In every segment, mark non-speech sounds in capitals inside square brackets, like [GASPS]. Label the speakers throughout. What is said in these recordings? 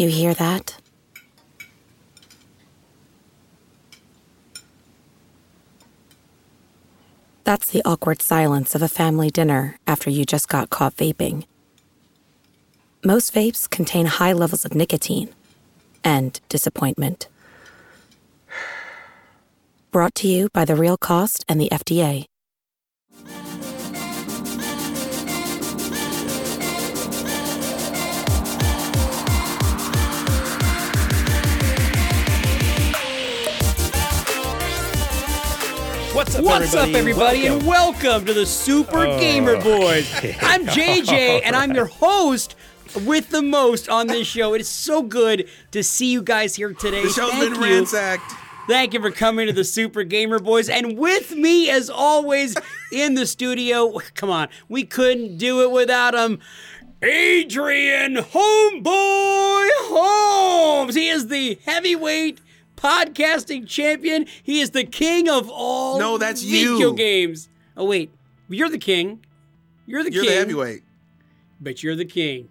Speaker 1: You hear that? That's the awkward silence of a family dinner after you just got caught vaping. Most vapes contain high levels of nicotine and disappointment. [SIGHS] Brought to you by The Real Cost and the FDA.
Speaker 2: What's up,
Speaker 3: What's
Speaker 2: everybody?
Speaker 3: up, everybody,
Speaker 2: Welcome.
Speaker 3: and welcome to the Super oh, Gamer [LAUGHS] Boys. I'm JJ, and I'm your [LAUGHS] host with the most on this show. It is so good to see you guys here today.
Speaker 4: The show's
Speaker 3: Thank
Speaker 4: been
Speaker 3: you.
Speaker 4: ransacked.
Speaker 3: Thank you for coming to the Super Gamer Boys. And with me, as always, in the studio, come on, we couldn't do it without him. Adrian Homeboy Holmes. He is the heavyweight podcasting champion. He is the king of all
Speaker 4: No, that's
Speaker 3: video
Speaker 4: you.
Speaker 3: games. Oh, wait. You're the king. You're the king.
Speaker 4: You're the heavyweight.
Speaker 3: But you're the king.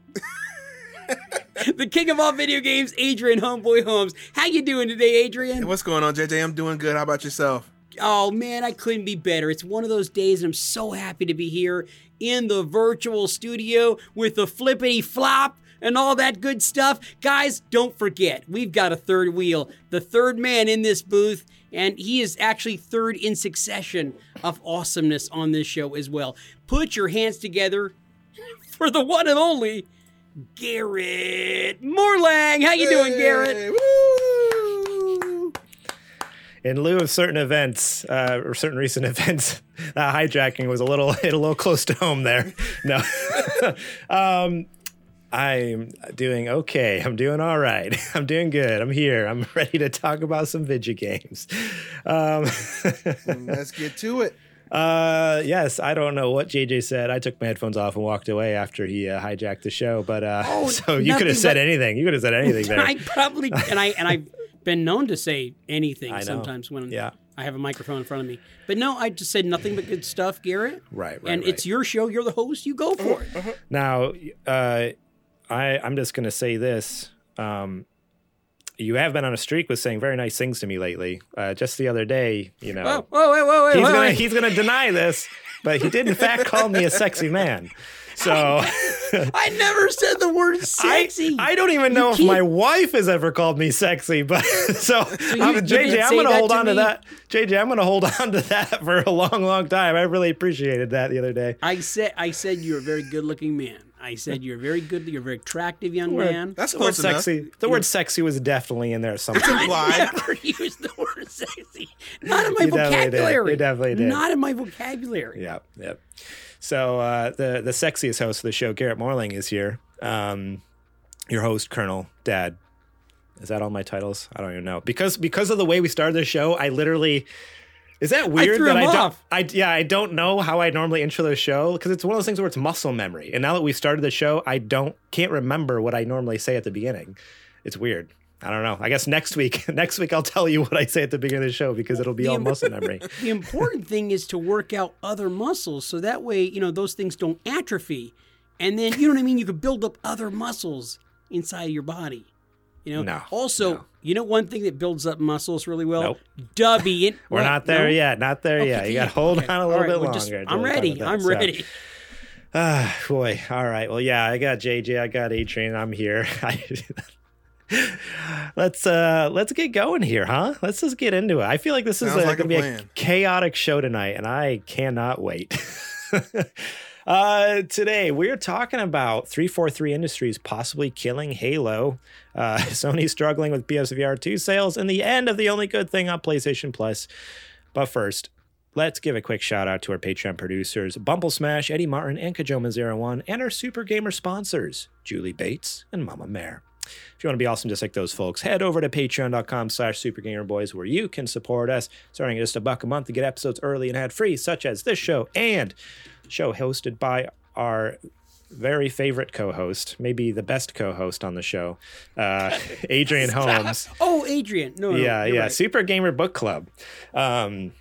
Speaker 3: [LAUGHS] the king of all video games, Adrian Homeboy Holmes. How you doing today, Adrian?
Speaker 4: Hey, what's going on, JJ? I'm doing good. How about yourself?
Speaker 3: Oh man, I couldn't be better. It's one of those days, and I'm so happy to be here in the virtual studio with the flippity flop and all that good stuff. Guys, don't forget, we've got a third wheel, the third man in this booth, and he is actually third in succession of awesomeness on this show as well. Put your hands together for the one and only Garrett Morlang. How you doing, Garrett?
Speaker 4: Woo!
Speaker 2: In lieu of certain events, uh, or certain recent [LAUGHS] events, uh, hijacking was a little hit [LAUGHS] a little close to home there. No, [LAUGHS] um, I'm doing okay. I'm doing all right. [LAUGHS] I'm doing good. I'm here. I'm [LAUGHS] ready to talk about some video games. Um,
Speaker 4: Let's get to it. [LAUGHS]
Speaker 2: uh, yes, I don't know what JJ said. I took my headphones off and walked away after he uh, hijacked the show. But uh,
Speaker 3: Oh,
Speaker 2: so you could have said
Speaker 3: but-
Speaker 2: anything. You could have said anything there.
Speaker 3: I probably and I and I've been known to say anything sometimes when
Speaker 2: Yeah.
Speaker 3: I have a microphone in front of me. But no, I just said nothing but good stuff, Garrett.
Speaker 2: Right, right,
Speaker 3: And it's your show. You're the host. You go for it.
Speaker 2: Now, uh, I I'm just gonna say this. Um, you have been on a streak with saying very nice things to me lately. Uh, just the other day, you know,
Speaker 3: Oh, whoa, wait, wait, wait,
Speaker 2: he's
Speaker 3: wait,
Speaker 2: gonna
Speaker 3: wait.
Speaker 2: he's gonna deny this, but he did in fact call me a sexy man. So
Speaker 3: I never said the word sexy.
Speaker 2: I don't even know if
Speaker 3: keep-
Speaker 2: my wife has ever called me sexy, but [LAUGHS] so,
Speaker 3: you-
Speaker 2: I'm, JJ, I'm gonna hold
Speaker 3: to
Speaker 2: on to that. JJ, I'm gonna hold [LAUGHS] on to that for a long, long time. I really appreciated that the other day.
Speaker 3: I said I said you're a very good looking man. I said you're very good. You're a very attractive young man.
Speaker 4: That's
Speaker 2: The word
Speaker 4: enough.
Speaker 2: sexy. The word sexy was definitely in there somewhere.
Speaker 4: Implied.
Speaker 3: never [LAUGHS] used the word sexy. Not in my
Speaker 2: You definitely did.
Speaker 3: vocabulary.
Speaker 2: You definitely did.
Speaker 3: Not in my vocabulary.
Speaker 2: Yep, yep. So uh, the the sexiest host of the show, Garrett Morlang, is here. Um, your host, Colonel Dad. Is that all my titles? I don't even know because because of the way we started the show, I literally. Is that weird
Speaker 3: threw
Speaker 2: that I don't? I yeah, I don't know how I normally intro the show because it's one of those things where it's muscle memory. And now that we started the show, I don't can't remember what I normally say at the beginning. It's weird. I don't know. I guess next week, [LAUGHS] next week I'll tell you what I say at the beginning of the show because it'll be all muscle memory. [LAUGHS]
Speaker 3: the important thing is to work out other muscles so that way you know those things don't atrophy and then you know what i mean you could build up other muscles inside your body you know
Speaker 2: No,
Speaker 3: also
Speaker 2: no.
Speaker 3: you know one thing that builds up muscles really well
Speaker 2: Nope.
Speaker 3: dubby it [LAUGHS]
Speaker 2: We're
Speaker 3: what?
Speaker 2: not there
Speaker 3: No?
Speaker 2: yet. Not there yet. You got to hold
Speaker 3: Okay.
Speaker 2: on a little
Speaker 3: right,
Speaker 2: bit
Speaker 3: well,
Speaker 2: longer.
Speaker 3: just- i'm ready
Speaker 2: that.
Speaker 3: i'm
Speaker 2: So-
Speaker 3: ready [SIGHS]
Speaker 2: Ah, boy. All right. Well, yeah, I got JJ. I got Adrian. I'm here. [LAUGHS] [LAUGHS] let's uh let's get going here, huh? Let's just get into it. I feel like this is
Speaker 4: Sounds
Speaker 2: uh,
Speaker 4: like
Speaker 2: gonna
Speaker 4: a
Speaker 2: be a chaotic show tonight, and I cannot wait. Uh, today we're talking about 343 Industries possibly killing Halo, uh, [LAUGHS] Sony struggling with PSVR 2 sales, and the end of the only good thing on PlayStation Plus. But first, let's give a quick shout out to our Patreon producers, Bumplesmash, Eddie Martin, and Cajoma01, and our Super Gamer sponsors, Julie Bates and MuhMuhMer. If you want to be awesome just like those folks, head over to patreon.com slash supergamerboys where you can support us, starting at just a buck a month to get episodes early and ad-free, such as this show and show hosted by our very favorite co-host, maybe the best co-host on the show, uh, [LAUGHS] Adrian Holmes.
Speaker 3: oh adrian no,
Speaker 2: Yeah, yeah.
Speaker 3: right.
Speaker 2: Super Gamer Book Club. Um,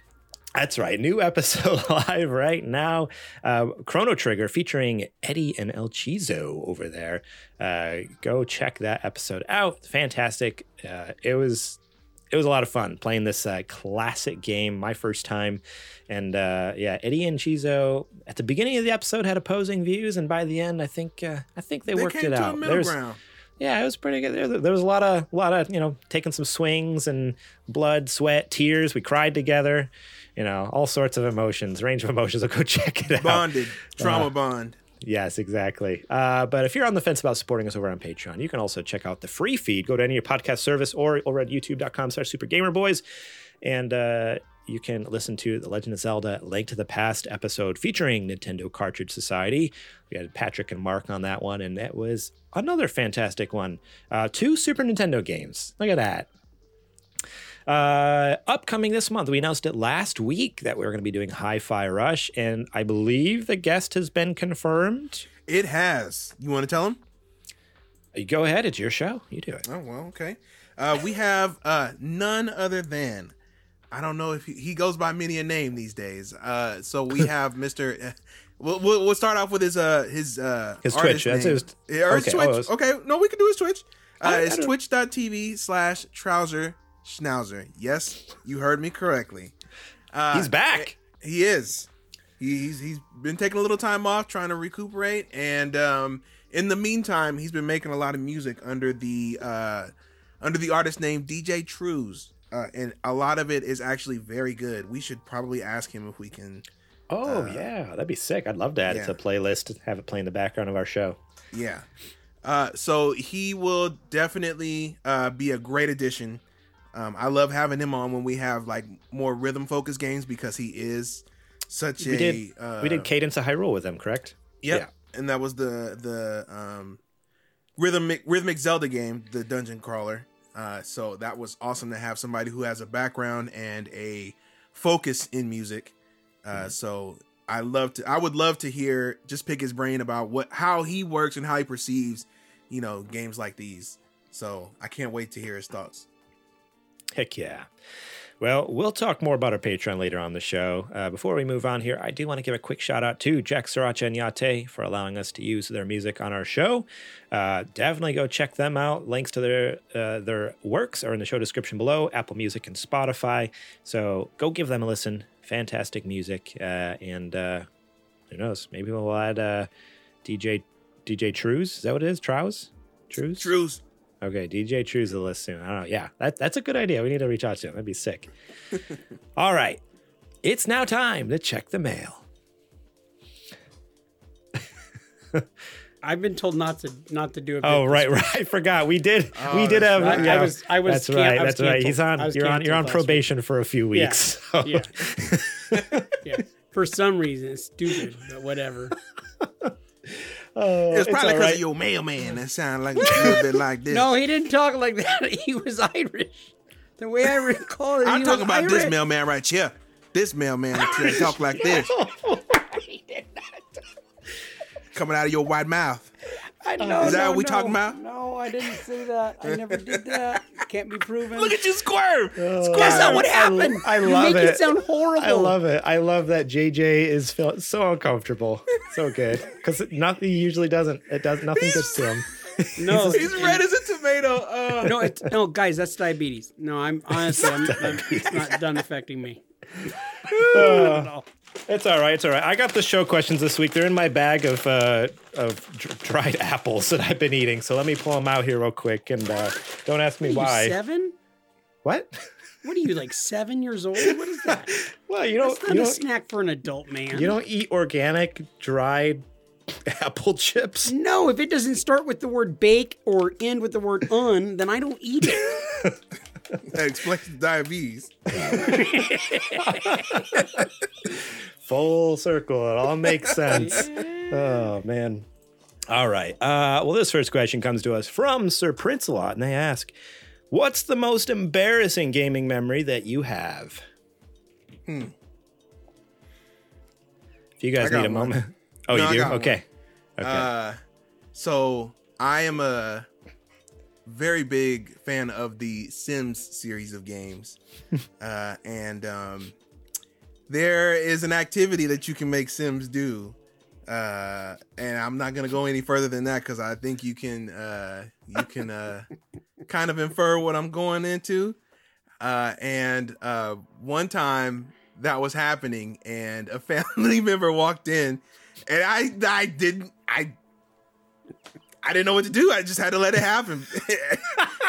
Speaker 2: That's right. New episode [LAUGHS] live right now. Uh, Chrono Trigger featuring Eddie and El Chizo over there. Uh, go check that episode out. Fantastic. Uh, it was it was a lot of fun playing this uh, classic game. My first time, and uh, yeah, Eddie and Chizo at the beginning of the episode had opposing views, and by the end, I think uh, I think they,
Speaker 4: They
Speaker 2: worked
Speaker 4: came
Speaker 2: it out.
Speaker 4: middle
Speaker 2: There's-
Speaker 4: ground.
Speaker 2: yeah, it was pretty good. There, there was a lot of, a lot of, you know, taking some swings and blood, sweat, tears. We cried together, you know, all sorts of emotions, range of emotions. So go [LAUGHS] check it out.
Speaker 4: Bonded. Trauma
Speaker 2: Uh,
Speaker 4: bond.
Speaker 2: Yes, exactly. Uh, but if you're on the fence about supporting us over on Patreon, you can also check out the free feed. Go to any of your podcast service or over at youtube.com slash supergamerboys. And uh, you can listen to the Legend of Zelda Link to the Past episode featuring Nintendo Cartridge Society. We had Patrick and Mark on that one, and that was another fantastic one. Uh, two Super Nintendo games. Look at that. Uh, upcoming this month, we announced it last week that we were going to be doing Hi Fi Rush, and I believe the guest has been confirmed.
Speaker 4: It has. You want to tell him?
Speaker 2: You go ahead, it's your show. You do it.
Speaker 4: Oh well, okay. Uh, we have uh, none other than I don't know if he, he goes by many a name these days. Uh, so we [LAUGHS] have Mister. Uh, we'll, we'll we'll start off with his uh his uh
Speaker 2: His
Speaker 4: artist
Speaker 2: Twitch, that's
Speaker 4: name.
Speaker 2: his-
Speaker 4: Yeah, or his
Speaker 2: okay,
Speaker 4: Twitch.
Speaker 2: oh, it's-
Speaker 4: okay, no, we can do his Twitch. Uh,
Speaker 2: I
Speaker 4: it's twitch.tv slash trouser schnauzer. Yes, you heard me correctly. Uh,
Speaker 2: He's back.
Speaker 4: he is. He, he's he's been taking a little time off, trying to recuperate, and um, in the meantime, he's been making a lot of music under the uh, under the artist name DJ Trues, uh, and a lot of it is actually very good. We should probably ask him if we can.
Speaker 2: Oh, yeah, that'd be sick. I'd love to add it to
Speaker 4: yeah.
Speaker 2: the playlist, have it play in the background of our show.
Speaker 4: Yeah. Uh, so he will definitely uh, be a great addition. Um, I love having him on when we have like more rhythm focused games because he is such
Speaker 2: We
Speaker 4: a.
Speaker 2: did
Speaker 4: uh,
Speaker 2: we did Cadence of Hyrule with him, correct?
Speaker 4: Yep. And that was the the um rhythmic rhythmic Zelda game, the dungeon crawler. Uh so that was awesome to have somebody who has a background and a focus in music. Uh so I love to I would love to hear just pick his brain about what how he works and how he perceives, you know, games like these. So I can't wait to hear his thoughts.
Speaker 2: Heck yeah. Well, we'll talk more about our Patreon later on the show. Uh, before we move on here, I do want to give a quick shout out to Jack Sriracha and Yate for allowing us to use their music on our show. Uh, definitely go check them out. Links to their uh, their works are in the show description below, Apple Music and Spotify. So go give them a listen. Fantastic music, uh, and uh, who knows? Maybe we'll add uh, DJ DJ Trues. Is that what it is? Trows? Trues?
Speaker 4: Trues.
Speaker 2: Okay, DJ True's the list soon. I don't know. Yeah, that, that's a good idea. We need to reach out to him. That'd be sick. [LAUGHS] All right. It's now time to check the mail. [LAUGHS]
Speaker 3: I've been told not to not to do it.
Speaker 2: Oh, right, right. I forgot. We did. [LAUGHS] we
Speaker 4: Oh,
Speaker 2: did
Speaker 4: that's
Speaker 2: have.
Speaker 3: right.
Speaker 2: yeah,
Speaker 3: I was- I was
Speaker 2: That's
Speaker 3: can-
Speaker 2: right.
Speaker 3: I was
Speaker 2: That's right. He's on. You're on. You're on
Speaker 3: canceled last
Speaker 2: probation for a few
Speaker 3: Yeah.
Speaker 2: weeks. so-
Speaker 3: Yeah. yeah. For some reason, it's stupid, but whatever.
Speaker 2: Oh,
Speaker 4: It's probably because
Speaker 2: right.
Speaker 4: of your mailman that sound like a little bit like this. [LAUGHS]
Speaker 3: No, he didn't talk like that. [LAUGHS] He was Irish. The way I recall it,
Speaker 4: I'm
Speaker 3: he
Speaker 4: talking
Speaker 3: was
Speaker 4: about this mailman right here. This mailman that talk like this. [LAUGHS] Coming out of your white mouth.
Speaker 3: I know.
Speaker 4: Is that
Speaker 3: no,
Speaker 4: what we
Speaker 3: no.
Speaker 4: talking about?
Speaker 3: No, I didn't say that. I never did that. Can't be proven.
Speaker 4: Look at you squirm.
Speaker 3: That's not what
Speaker 2: I-
Speaker 3: happened.
Speaker 2: I
Speaker 3: you
Speaker 2: love
Speaker 3: make
Speaker 2: it.
Speaker 3: it sound horrible.
Speaker 2: I love it. I love that JJ is feel so uncomfortable. So good [LAUGHS] because nothing he usually doesn't. It does nothing gets to him.
Speaker 3: No, [LAUGHS]
Speaker 4: He's red as a tomato. Uh,
Speaker 3: no, it's, no, guys, that's diabetes. No, I'm [LAUGHS] honestly, I'm, I'm, it's not done affecting me.
Speaker 2: Uh, It's all right. It's all right. I got the show questions this week. They're in my bag of uh, of dr- dried [LAUGHS] apples that I've been eating. So let me pull them out here real quick. And uh, don't ask me why.
Speaker 3: seven?
Speaker 2: What?
Speaker 3: What are you like seven years old? What is that? [LAUGHS]
Speaker 2: Well, you don't.
Speaker 3: That's not
Speaker 2: You
Speaker 3: a
Speaker 2: don't.
Speaker 3: snack for an adult man.
Speaker 2: You don't eat organic dried [LAUGHS] apple chips.
Speaker 3: No, if it doesn't start with the word bake or end with the word un, then I don't eat it.
Speaker 4: That explains the diabetes. [LAUGHS]
Speaker 2: Full circle. It all makes sense. Oh man. All right. Uh, well, this first question comes to us from Sir Prince Lot, and they ask, "What's the most embarrassing gaming memory that you have?"
Speaker 4: Hmm.
Speaker 2: If you guys need a
Speaker 4: one.
Speaker 2: moment. Oh,
Speaker 4: No,
Speaker 2: you do?
Speaker 4: got one.
Speaker 2: Okay. Okay.
Speaker 4: Uh, so I am a very big fan of the Sims series of games, [LAUGHS] uh, and um, there is an activity that you can make Sims do. Uh, and I'm not gonna go any further than that because I think you can uh, you can uh, [LAUGHS] kind of infer what I'm going into. Uh, and uh, one time that was happening, and a [LAUGHS] family member walked in, and I I didn't I I didn't know what to do. I just had to let it happen. [LAUGHS]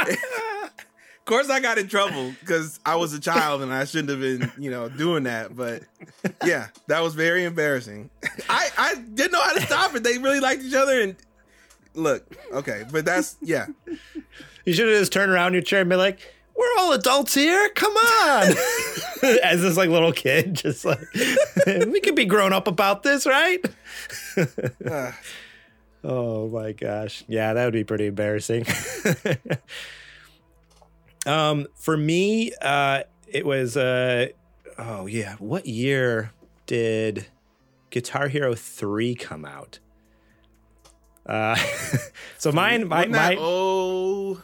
Speaker 4: of course, I got in trouble because I was a child and I shouldn't have been, you know, doing that. But yeah, that was very embarrassing. [LAUGHS] I I didn't know how to stop it. They really liked each other, and look, okay, but that's yeah.
Speaker 2: You should have just turned around in your chair and be like, "We're all adults here. Come on!" [LAUGHS] As this like little kid, just like we could be grown up about this, right?
Speaker 4: Uh,
Speaker 2: Oh my gosh. Yeah, that would be pretty embarrassing. [LAUGHS] um for me, uh it was uh oh yeah, what year did Guitar Hero 3 come out? Uh [LAUGHS] so mine my my
Speaker 4: oh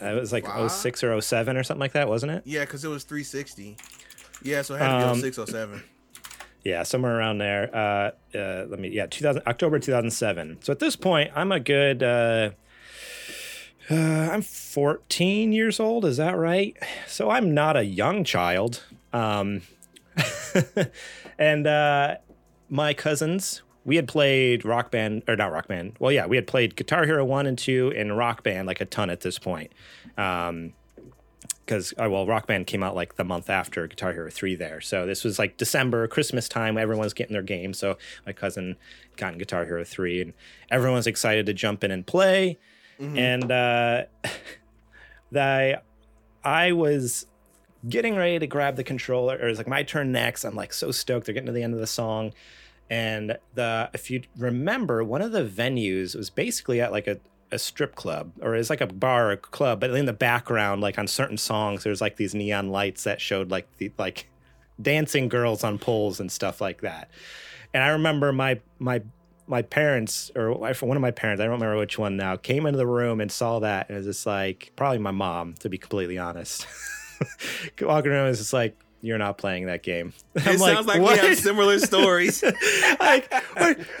Speaker 2: it was like
Speaker 4: Wow.
Speaker 2: 06 or 07 or something like that, wasn't it?
Speaker 4: yeah, because it was 360. Yeah, so it had to
Speaker 2: Um,
Speaker 4: be 0607.
Speaker 2: Yeah, somewhere around there. Uh, uh, let me. Yeah, 2000 October 2007. So at this point, I'm a good. Uh, uh, I'm 14 years old. Is that right? So I'm not a young child. Um, [LAUGHS] and uh, my cousins, we had played Rock Band or not Rock Band. Well, yeah, we had played Guitar Hero one and two and Rock Band like a ton at this point. Um, because uh, well, Rock Band came out like the month after Guitar Hero 3 there. So this was like December, Christmas time. Everyone's getting their game. So my cousin got in Guitar Hero 3 and everyone's excited to jump in and play. And uh, [LAUGHS] I, I was getting ready to grab the controller, or it was like my turn next. I'm like so stoked. They're getting to the end of the song. And the if you remember, one of the venues was basically at like a, a strip club or it's like a bar or club, but in the background, like on certain songs, there's like these neon lights that showed like the like dancing girls on poles and stuff like that. And I remember my my my parents or one of my parents, I don't remember which one now, came into the room and saw that and was just like probably my mom, to be completely honest. [LAUGHS] Walking around was just like, you're not playing that game. [LAUGHS]
Speaker 4: It sounds like we have similar [LAUGHS] stories.
Speaker 2: like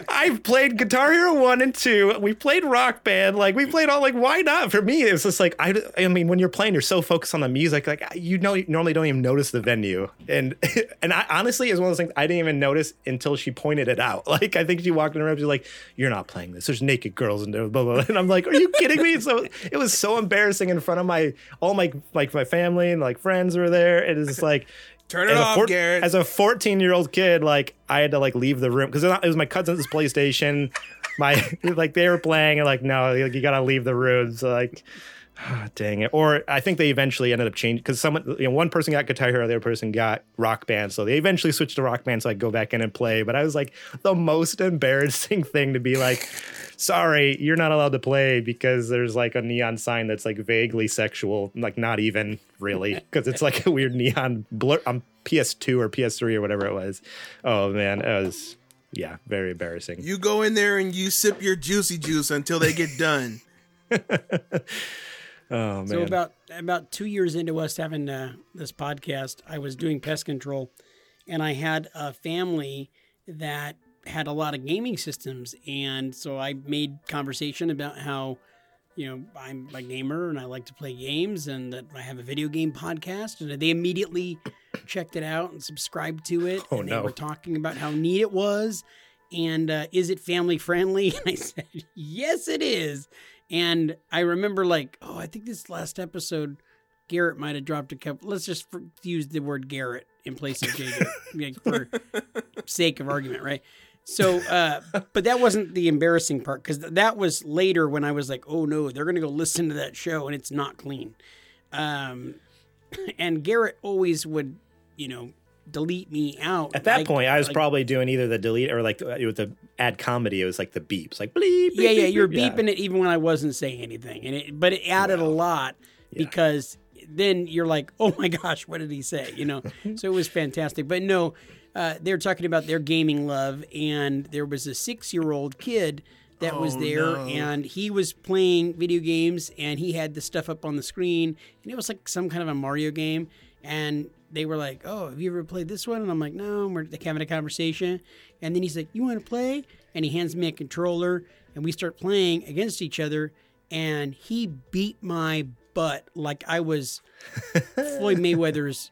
Speaker 2: I've played Guitar Hero one and two. We played Rock Band. Like we played all. Like why not? For me, it's just like I. I mean, when you're playing, you're so focused on the music. Like you know, you normally don't even notice the venue. And [LAUGHS] and I honestly, it's one of those things I didn't even notice until she pointed it out. Like I think she walked in the room. She's like, "You're not playing this. There's naked girls and blah blah." blah. And I'm like, "Are you kidding me?" So it was so embarrassing in front of my all my like my family and like friends were there. It is like.
Speaker 4: Turn it
Speaker 2: As a
Speaker 4: off,
Speaker 2: four-
Speaker 4: Garrett.
Speaker 2: As a 14 year old kid, like I had to like leave the room because it was my cousin's PlayStation. My [LAUGHS] like they were playing and like no, like, you gotta leave the room. So like, [SIGHS] dang it. Or I think they eventually ended up changing because someone, you know, one person got Guitar Hero, the other person got Rock Band. So they eventually switched to Rock Band, so I could go back in and play. But I was like the most [LAUGHS] embarrassing thing to be like, sorry, you're not allowed to play because there's like a neon sign that's like vaguely sexual, like not even really, because it's like a weird neon blur on PS2 or PS3 or whatever it was. Oh man, it was yeah, very embarrassing.
Speaker 4: you go in there and you sip your juicy juice until they get done. [LAUGHS]
Speaker 2: oh.
Speaker 3: So about about two years into us having uh, this podcast, I was doing pest control, and I had a family that had a lot of gaming systems, and so I made conversation about how, you know, I'm a gamer and I like to play games, and that I have a video game podcast, and they immediately checked it out and subscribed to it.
Speaker 2: Oh,
Speaker 3: and
Speaker 2: no.
Speaker 3: They were talking about how neat it was. And uh, is it family friendly? [LAUGHS] And I said, yes, it is. And I remember, like, oh, I think this last episode, Garrett might have dropped a couple. Let's just for, use the word Garrett in place of JJ, [LAUGHS] like, for sake of argument, right? So, uh, but that wasn't the embarrassing part because that was later when I was like, oh no, they're going to go listen to that show and it's not clean. Um, [CLEARS THROAT] and Garrett always would, you know, delete me out.
Speaker 2: At that point, I was
Speaker 3: like-
Speaker 2: probably doing either the delete or like uh, with the ad comedy. It was like the beeps, like bleep. bleep
Speaker 3: yeah, yeah,
Speaker 2: bleep,
Speaker 3: you're
Speaker 2: bleep. Yeah.
Speaker 3: beeping it even when I wasn't saying anything, and it, but it added a lot because then you're like, oh my gosh, what did he say? You know, [LAUGHS] so it was fantastic. But no, uh, they're talking about their gaming love, and there was a six year old kid that was
Speaker 4: Oh,
Speaker 3: there,
Speaker 4: no.
Speaker 3: and he was playing video games, and he had the stuff up on the screen, and it was like some kind of a Mario game, and they were like, "Oh, have you ever played this one?" And I'm like, "No." And we're like, having a conversation, and then he's like, "You want to play?" And he hands me a controller, and we start playing against each other. And he beat my butt like I was [LAUGHS] Floyd Mayweather's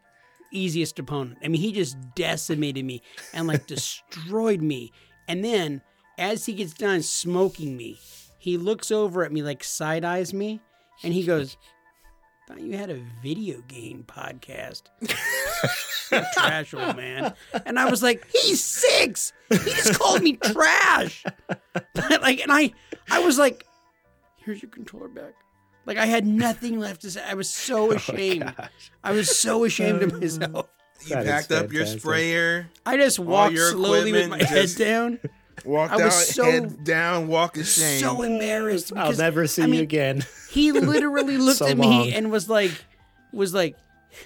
Speaker 3: easiest opponent. I mean, he just decimated me and like destroyed me. And then, as he gets done smoking me, he looks over at me, like side eyes me, and he goes, Thought you had a video game podcast. [LAUGHS] trash old man. And I was like, he's six. He just called me trash. [LAUGHS] like, and I I was like, here's your controller back. Like I had nothing left to say. I was so [LAUGHS] oh, ashamed. I was so ashamed of uh, myself.
Speaker 4: You
Speaker 2: That is
Speaker 4: packed up your sprayer,
Speaker 3: I just walked slowly with my
Speaker 4: equipment
Speaker 3: head down.
Speaker 4: Walked
Speaker 3: I was
Speaker 4: out,
Speaker 3: so-
Speaker 4: head down, walk of shame.
Speaker 3: So embarrassed.
Speaker 2: I'll never see
Speaker 3: I
Speaker 2: you again.
Speaker 3: He literally [LAUGHS] looked
Speaker 2: So
Speaker 3: at
Speaker 2: long.
Speaker 3: me and was like, was like,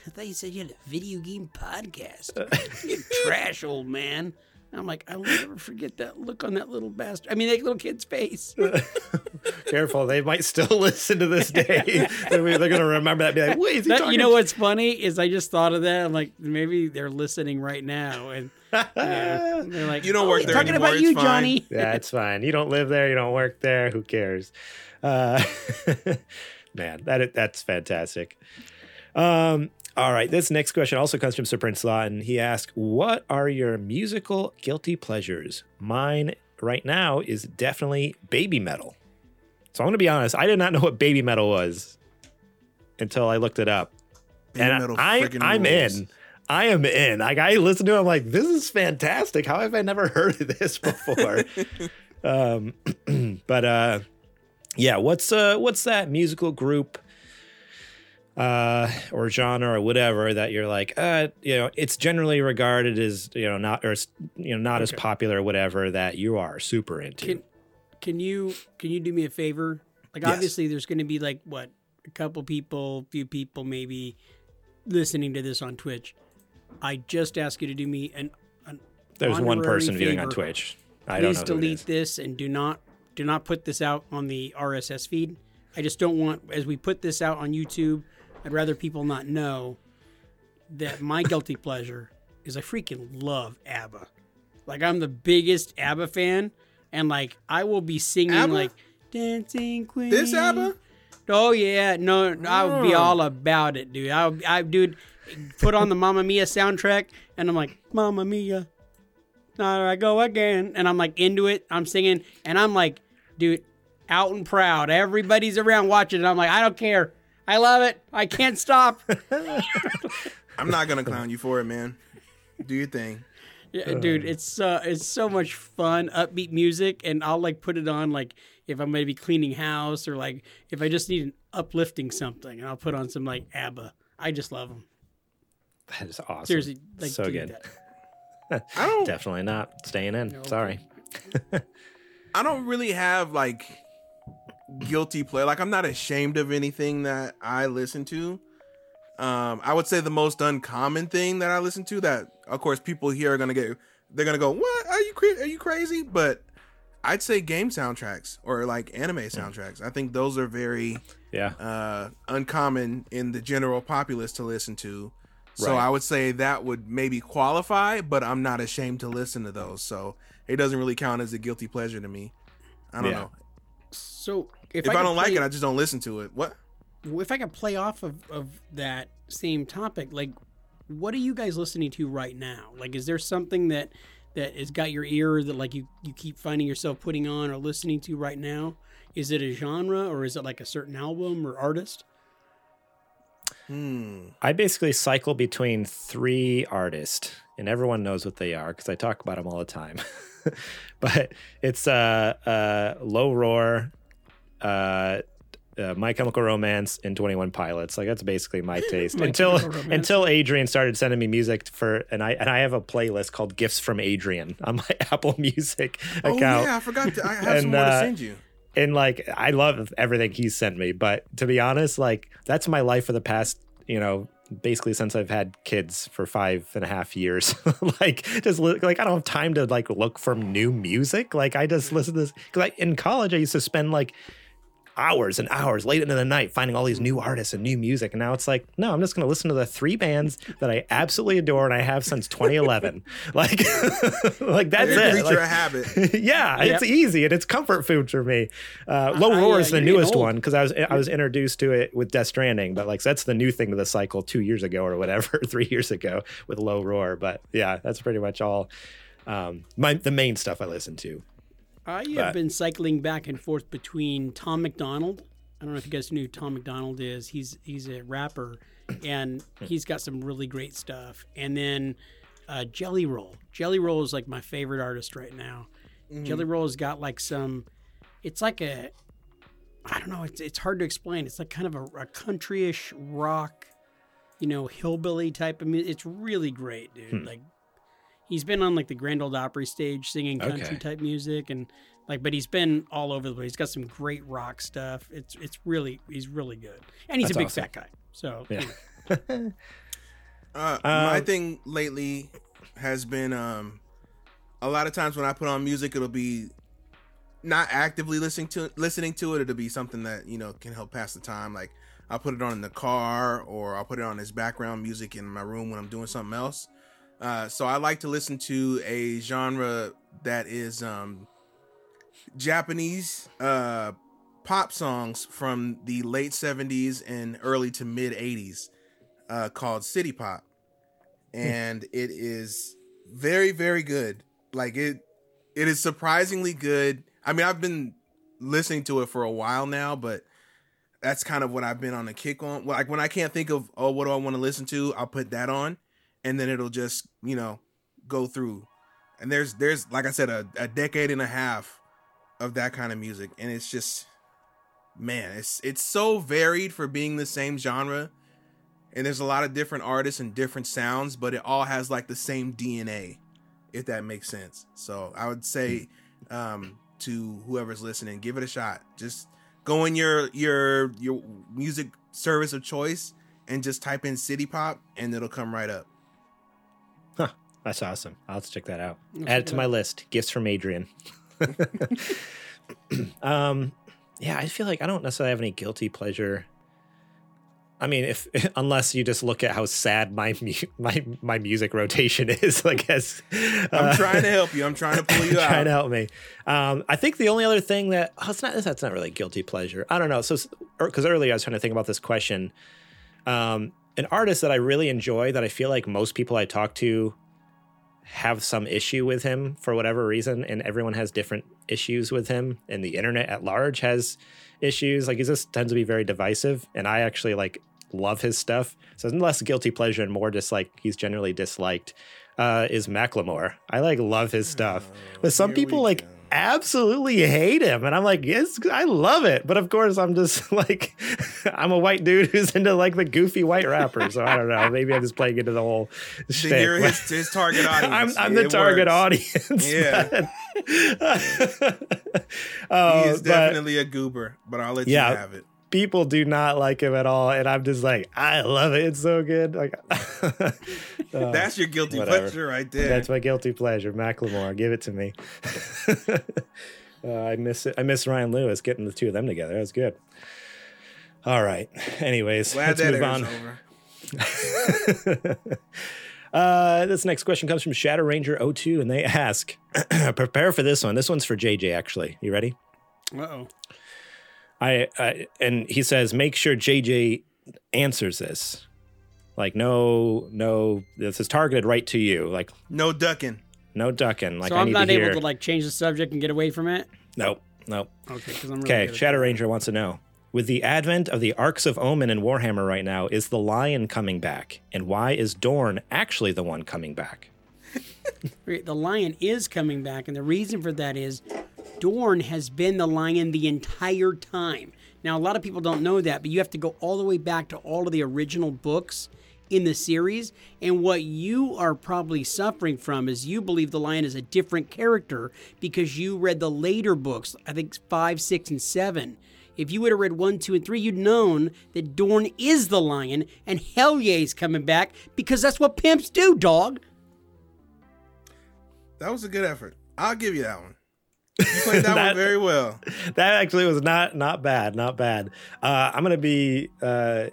Speaker 3: I thought you said you had a video game podcast. [LAUGHS] you trash old man. And I'm like, I'll never forget that look on that little bastard. I mean, that little kid's face. [LAUGHS]
Speaker 2: Careful, they might still listen to this day. they're going to remember that. and Be like, wait, is he
Speaker 3: That-
Speaker 2: talking
Speaker 3: you know what's funny is I just thought of that. I'm like, maybe they're listening right now, and yeah, they're like,
Speaker 4: You don't
Speaker 3: "Oh,
Speaker 4: work
Speaker 3: he's
Speaker 4: there
Speaker 3: talking
Speaker 4: anymore,
Speaker 3: about
Speaker 4: it's
Speaker 3: you,
Speaker 4: fine."
Speaker 3: Johnny.
Speaker 2: Yeah, it's fine. You don't live there. You don't work there. Who cares? Uh, [LAUGHS] man, that that's fantastic. Um, all right, this next question also comes from Sir Prince Law, and he asked, "What are your musical guilty pleasures?" Mine right now is definitely baby metal. So I'm going to be honest. I did not know what baby metal was until I looked it up,
Speaker 4: Baby
Speaker 2: and
Speaker 4: metal
Speaker 2: I I'm
Speaker 4: rules.
Speaker 2: in. I am in. Like I listen to it, I'm like, this is fantastic. How have I never [LAUGHS] heard of this before? [LAUGHS] um, [CLEARS THROAT] but uh, yeah, what's uh, what's that musical group uh, or genre or whatever that you're like, uh, you know, it's generally regarded as you know not or you know not as popular or whatever that you are super into.
Speaker 3: Can can you can you do me a favor? Like
Speaker 2: Yes.
Speaker 3: obviously there's going to be like what a couple people, few people maybe listening to this on Twitch. I just ask you to do me an, an
Speaker 2: There's one
Speaker 3: honorary
Speaker 2: person viewing on. Twitch. I don't
Speaker 3: Please
Speaker 2: know who
Speaker 3: delete
Speaker 2: is.
Speaker 3: this and do not do not put this out on the RSS feed. I just don't want as we put this out on YouTube. I'd rather people not know that my [LAUGHS] guilty pleasure is I freaking love ABBA. Like I'm the biggest ABBA fan, and like I will be singing
Speaker 4: ABBA?
Speaker 3: like Dancing Queen.
Speaker 4: This ABBA?
Speaker 3: Oh yeah, no, I would be
Speaker 4: Oh.
Speaker 3: all about it, dude. I, I, dude, put on the Mamma Mia soundtrack, and I'm like, Mamma Mia, there I go again, and I'm like into it. I'm singing, and I'm like, dude, out and proud. Everybody's around watching, and I'm like, I don't care. I love it. I can't stop. [LAUGHS]
Speaker 4: I'm not gonna clown you for it, man. Do your thing.
Speaker 3: Yeah, dude, it's uh, it's so much fun, upbeat music, and I'll like put it on like if I'm maybe cleaning house or like if I just need an uplifting something, and I'll put on some like ABBA. I just love them.
Speaker 2: That is awesome.
Speaker 3: Seriously, like
Speaker 2: so
Speaker 3: do
Speaker 2: good.
Speaker 3: that. [LAUGHS]
Speaker 4: I don't.
Speaker 2: Definitely not staying in. Sorry. [LAUGHS]
Speaker 4: I don't really have like guilty play. Like I'm not ashamed of anything that I listen to. Um, I would say the most uncommon thing that I listen to that, of course, people here are gonna get. They're gonna go, "What? Are you cra- are you crazy?" But I'd say game soundtracks or like anime soundtracks. I think those are very
Speaker 2: Yeah.
Speaker 4: uh, uncommon in the general populace to listen to. So
Speaker 2: Right.
Speaker 4: I would say that would maybe qualify, but I'm not ashamed to listen to those. So it doesn't really count as a guilty pleasure to me. I don't
Speaker 2: Yeah.
Speaker 4: know.
Speaker 3: So if,
Speaker 4: If, I,
Speaker 3: could
Speaker 4: don't like it, I just don't listen to it. What?
Speaker 3: if I could play off of, of that same topic, like what are you guys listening to right now? Like, is there something that that has got your ear that like you you keep finding yourself putting on or listening to right now? Is it a genre or is it like a certain album or artist?
Speaker 4: Hmm.
Speaker 2: I basically cycle between three artists, and everyone knows what they are because I talk about them all the time. [LAUGHS] but it's uh, uh, Low Roar, uh, uh, My Chemical Romance, and Twenty One Pilots. Like that's basically my [LAUGHS] taste
Speaker 3: My
Speaker 2: until until Adrian started sending me music for, and I and I have a playlist called Gifts from Adrian on my [LAUGHS] Apple Music account.
Speaker 4: Oh yeah, I forgot. To, I have
Speaker 2: And,
Speaker 4: some more
Speaker 2: uh,
Speaker 4: to send you.
Speaker 2: and like I love everything he's sent me, but to be honest, like that's my life for the past, you know, basically since I've had kids for five and a half years. [LAUGHS] like just li- like I don't have time to like look for new music. Like I just listen to this because in college I used to spend like hours and hours late into the night finding all these new artists and new music. And now it's like, no, I'm just going to listen to the three bands that I absolutely adore and I have since 2011. [LAUGHS] like, [LAUGHS] like that's
Speaker 4: You're
Speaker 2: it.
Speaker 4: creature
Speaker 2: Like-
Speaker 4: of habit. [LAUGHS]
Speaker 2: yeah,
Speaker 3: Yep.
Speaker 2: it's easy and it's comfort food for me. Uh, Low
Speaker 3: I-
Speaker 2: Roar
Speaker 3: uh,
Speaker 2: is the newest one because I was I was introduced to it with Death Stranding, but like that's the new thing to the cycle two years ago or whatever, three years ago with Low Roar. But yeah, that's pretty much all. Um, my the main stuff I listen to.
Speaker 3: I have
Speaker 2: But-
Speaker 3: been cycling back and forth between Tom McDonald. I don't know if you guys knew who Tom McDonald is. He's he's a rapper, and he's got some really great stuff. And then uh, Jelly Roll. Jelly Roll is like my favorite artist right now. Jelly Roll has got like some. It's like a. I don't know. It's it's hard to explain. It's like kind of a, a countryish rock, you know, hillbilly type of music. It's really great, dude. Like he's been on like the Grand Ole Opry stage singing country
Speaker 2: Okay.
Speaker 3: type music and like but he's been all over the place. He's got some great rock stuff. It's it's really he's really good. And he's
Speaker 2: That's
Speaker 3: a big
Speaker 2: awesome.
Speaker 3: fat guy. So
Speaker 2: Yeah.
Speaker 3: anyway. [LAUGHS]
Speaker 4: Uh, my
Speaker 2: Um,
Speaker 4: thing lately has been um, a lot of times when I put on music, it'll be not actively listening to listening to it. It'll be something that you know can help pass the time. Like I'll put it on in the car, or I'll put it on as background music in my room when I'm doing something else. Uh, so I like to listen to a genre that is um, Japanese uh, pop songs from the late 70s and early to mid 80s uh, called City Pop. And it is very, very good. Like it it is surprisingly good. I mean, I've been listening to it for a while now, but that's kind of what I've been on a kick on. Like when I can't think of oh what do I want to listen to, I'll put that on and then it'll just, you know, go through. And there's there's like I said a, a decade and a half of that kind of music and it's just man, it's it's so varied for being the same genre. And there's a lot of different artists and different sounds, but it all has like the same DNA, if that makes sense. So I would say um, to whoever's listening, give it a shot. Just go in your your your music service of choice and just type in city pop and it'll come right up.
Speaker 2: That's awesome. I'll have to check that out. Add it to my list. Gifts from Adrian. [LAUGHS] [CLEARS THROAT] um, yeah, I feel like I don't necessarily have any guilty pleasure. I mean, if [LAUGHS] unless you just look at how sad my mu- [LAUGHS] my my music rotation is, I guess.
Speaker 4: I'm
Speaker 2: Uh,
Speaker 4: trying to help you. I'm trying to pull you out.
Speaker 2: trying to help me. Um, I think the only other thing that oh, it's not that's not really guilty pleasure. I don't know. So because earlier I was trying to think about this question. Um, an artist that I really enjoy that I feel like most people I talk to have some issue with him for whatever reason, and everyone has different issues with him, and the internet at large has issues. Like he just tends to be very divisive, and I actually like love his stuff. So it's less guilty pleasure and more just like he's generally disliked. Uh, is Macklemore? I like love his stuff, but some
Speaker 4: Oh,
Speaker 2: people like
Speaker 4: go.
Speaker 2: Absolutely hate him, and I'm like, yes, I love it. But of course, I'm just [LAUGHS] like, I'm a white dude who's into like the goofy white rapper. So I don't know. Maybe I'm just playing into the whole. Shtick,
Speaker 4: you're his, [LAUGHS] his target
Speaker 2: I'm,
Speaker 4: audience.
Speaker 2: I'm the
Speaker 4: It
Speaker 2: target
Speaker 4: works.
Speaker 2: audience.
Speaker 4: Yeah. [LAUGHS]
Speaker 2: but- oh,
Speaker 4: He is oh,
Speaker 2: but
Speaker 4: definitely a goober, but I'll let
Speaker 2: Yeah.
Speaker 4: you have it.
Speaker 2: People do not like him at all, and I'm just like, I love it. It's so good. Like, [LAUGHS] uh,
Speaker 4: That's your guilty
Speaker 2: whatever.
Speaker 4: pleasure right there.
Speaker 2: that's my guilty pleasure. Macklemore, give it to me. [LAUGHS] uh, I miss it. I miss Ryan Lewis getting the two of them together. That was good. All right. Anyways,
Speaker 4: Glad
Speaker 2: let's
Speaker 4: that
Speaker 2: move on. [LAUGHS] Uh, this next question comes from Shadow Ranger 02, and they ask, [CLEARS THROAT] prepare for this one. This one's for JJ, actually. You ready?
Speaker 3: Uh-oh.
Speaker 2: I, I and he says, make sure JJ answers this. Like, no, no, this is targeted right to you. Like,
Speaker 4: No ducking.
Speaker 2: no ducking. Like,
Speaker 3: so
Speaker 2: I
Speaker 3: I'm
Speaker 2: need
Speaker 3: not
Speaker 2: to
Speaker 3: able
Speaker 2: hear.
Speaker 3: to like change the subject and get away from it.
Speaker 2: nope, nope.
Speaker 3: Okay, because I'm really
Speaker 2: Okay,
Speaker 3: good
Speaker 2: Shadow. Ranger wants to know. With the advent of the Arks of Omen in Warhammer right now, is the Lion coming back? And why is Dorn actually the one coming back? [LAUGHS]
Speaker 3: The lion is coming back, and the reason for that is Dorn has been the lion the entire time. Now, a lot of people don't know that, but you have to go all the way back to all of the original books in the series. And what you are probably suffering from is you believe the lion is a different character because you read the later books, I think five, six, and seven. If you would have read one, two, and three, you'd known that Dorn is the lion and Hell coming back because that's what pimps do, dog.
Speaker 4: That was a good effort. I'll give you that one. You played that, [LAUGHS] one very well.
Speaker 2: that actually was not not bad, not bad. Uh, I'm gonna be. Uh,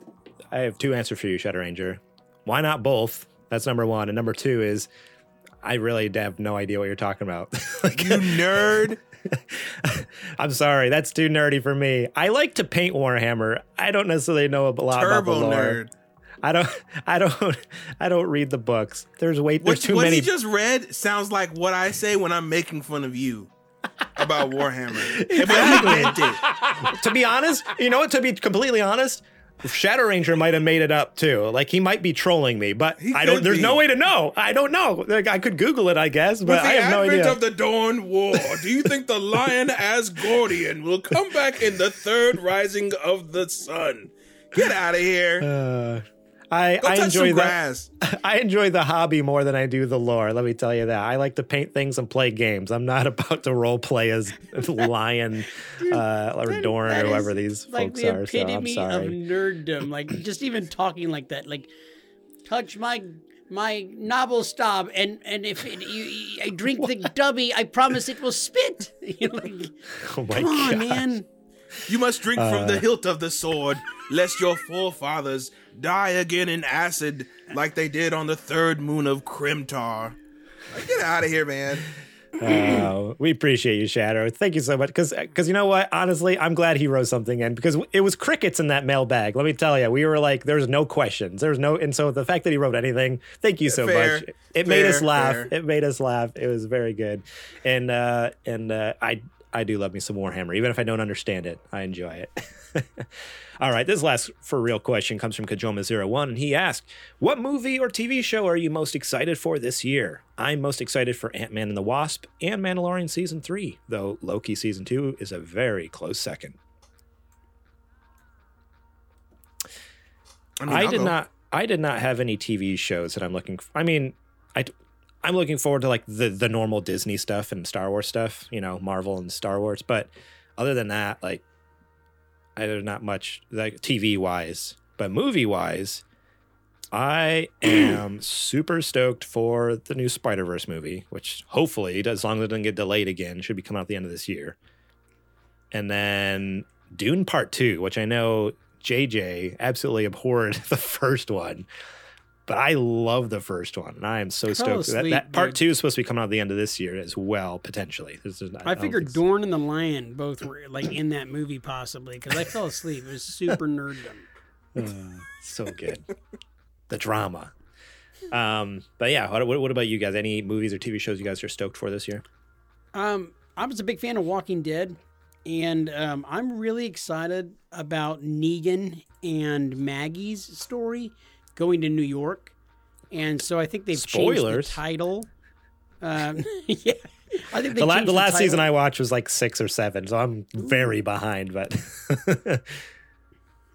Speaker 2: I have two answers for you, Shadow Ranger. Why not both? That's number one, and number two is I really have no idea what you're talking about. [LAUGHS] like,
Speaker 4: You nerd. [LAUGHS]
Speaker 2: I'm sorry, that's too nerdy for me. I like to paint Warhammer. I don't necessarily know a lot about the
Speaker 4: Turbo
Speaker 2: lore.
Speaker 4: nerd.
Speaker 2: I don't. I don't. I don't read the books. There's way. There's
Speaker 4: What,
Speaker 2: too
Speaker 4: what
Speaker 2: many.
Speaker 4: What he just read sounds like what I say when I'm making fun of you about Warhammer. [LAUGHS] Meant
Speaker 2: to be honest, you know what? To be completely honest, Shadow Ranger might have made it up too. Like he might be trolling me, but
Speaker 4: He
Speaker 2: I don't. There's
Speaker 4: be.
Speaker 2: no way to know. I don't know. Like I could Google it, I guess, but
Speaker 4: With the
Speaker 2: I have no
Speaker 4: advent
Speaker 2: idea.
Speaker 4: of the Dawn War, do you think the Lion Asgardian will come back in the third rising of the sun? Get out of here.
Speaker 2: Uh, I,
Speaker 4: Go
Speaker 2: I
Speaker 4: touch
Speaker 2: enjoy
Speaker 4: some
Speaker 2: the. [LAUGHS] I enjoy the hobby more than I do the lore. Let me tell you that. I like to paint things and play games. I'm not [LAUGHS] about to role play as [LAUGHS] Lion uh, or
Speaker 3: That-
Speaker 2: Doran
Speaker 3: that
Speaker 2: or whoever these
Speaker 3: like
Speaker 2: folks
Speaker 3: the
Speaker 2: are. So I'm
Speaker 3: epitome of
Speaker 2: sorry.
Speaker 3: nerddom. Like just even talking like that, like touch my my novel stop, and and if it, you, I drink the dubby, I promise it will spit. You're like,
Speaker 2: Oh my
Speaker 3: come on,
Speaker 2: God.
Speaker 3: man.
Speaker 4: You must drink from
Speaker 2: Uh.
Speaker 4: the hilt of the sword, lest your forefathers die again in acid like they did on the third moon of Krimtar. Like, get out of here, man.
Speaker 2: Uh, we appreciate you, Shadow. Thank you so much. Because, because you know what? Honestly, I'm glad he wrote something in because it was crickets in that mailbag. Let me tell you, we were like, there's no questions. There's no, and so the fact that he wrote anything, thank you so
Speaker 4: Fair.
Speaker 2: much. It made us laugh.
Speaker 4: fair.
Speaker 2: It made us laugh. It was very good, and uh, and uh, I I do love me some Warhammer, even if I don't understand it. I enjoy it. [LAUGHS] All right, this last for real question comes from Cajoma01, and he asked, What movie or TV show are you most excited for this year? I'm most excited for Ant Man and the Wasp and Mandalorian Season 3, though Loki Season 2 is a very close second.
Speaker 4: I, mean,
Speaker 2: I did
Speaker 4: go.
Speaker 2: not I did not have any TV shows that I'm looking for. I mean, I I'm looking forward to like the the normal Disney stuff and Star Wars stuff, you know, Marvel and Star Wars, but other than that, like I there's not much like TV wise, but movie wise, I [CLEARS THROAT] am super stoked for the new Spider Verse movie, which hopefully, as long as it doesn't get delayed again, should be coming out at the end of this year. And then Dune Part Two, which I know JJ absolutely abhorred [LAUGHS] the first one, but I love the first one, and I am so stoked. that, that part two is supposed to be coming out at the end of this year as well, potentially. This is-
Speaker 3: I figured
Speaker 2: think-
Speaker 3: Dorn and the Lion both were like in that movie possibly because I fell asleep. It was super nerddom. [LAUGHS]
Speaker 2: Uh, so good. the drama. Um, but yeah, what, what, what about you guys? Any movies or TV shows you guys are stoked for this year?
Speaker 3: Um, I was a big fan of Walking Dead, and um, I'm really excited about Negan and Maggie's story going to New York. And so I think they've
Speaker 2: Spoilers.
Speaker 3: changed the title. Um, [LAUGHS] yeah, I think
Speaker 2: The, la-
Speaker 3: changed
Speaker 2: the last
Speaker 3: title.
Speaker 2: season I watched was like six or seven, so I'm very behind. But [LAUGHS]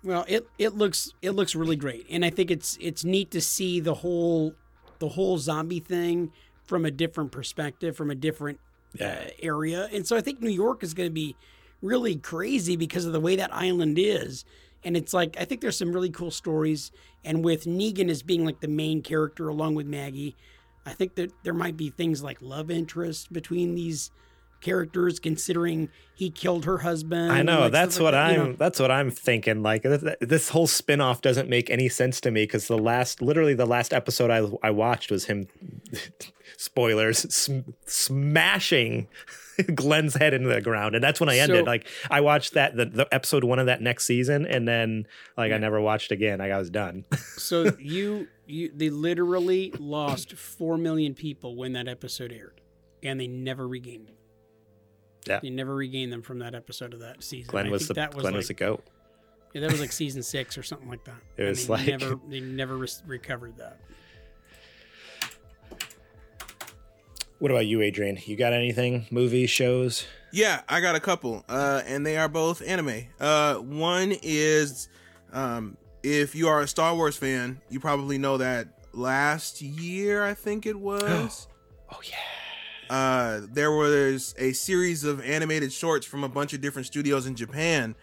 Speaker 3: Well, it it looks it looks really great, and I think it's it's neat to see the whole the whole zombie thing from a different perspective, from a different
Speaker 2: yeah,
Speaker 3: uh, area. And so I think New York is going to be really crazy because of the way that island is. And it's like, I think there's some really cool stories. And with Negan as being like the main character along with Maggie, I think that there might be things like love interest between these characters, considering he killed her husband.
Speaker 2: I know
Speaker 3: like,
Speaker 2: that's what
Speaker 3: like that,
Speaker 2: I'm.
Speaker 3: know.
Speaker 2: That's what I'm thinking. Like th- th- this whole spin-off doesn't make any sense to me because the last, literally the last episode I I watched was him. [LAUGHS] spoilers, sm- smashing [LAUGHS] Glenn's head into the ground, and that's when I ended.
Speaker 3: So-
Speaker 2: like I watched that the, the episode one of that next season, and then like I never watched again. Like I was done. [LAUGHS]
Speaker 3: So you, you, they literally lost 4 million people when that episode aired. And they never regained them.
Speaker 2: Yeah.
Speaker 3: They never regained them from that episode of that season.
Speaker 2: Glenn
Speaker 3: I
Speaker 2: was the
Speaker 3: that was
Speaker 2: Glenn
Speaker 3: like,
Speaker 2: was the goat.
Speaker 3: Yeah, that was like season six or something like that.
Speaker 2: It
Speaker 3: And
Speaker 2: was
Speaker 3: they
Speaker 2: like-
Speaker 3: never they never re- recovered that.
Speaker 2: What about you, Adrian? You got anything? Movies, shows?
Speaker 4: Yeah, I got a couple, uh, and they are both anime. Uh, one is, um, if you are a Star Wars fan, you probably know that last year, I think it [GASPS] was,
Speaker 2: Oh yeah.
Speaker 4: uh, there was a series of animated shorts from a bunch of different studios in Japan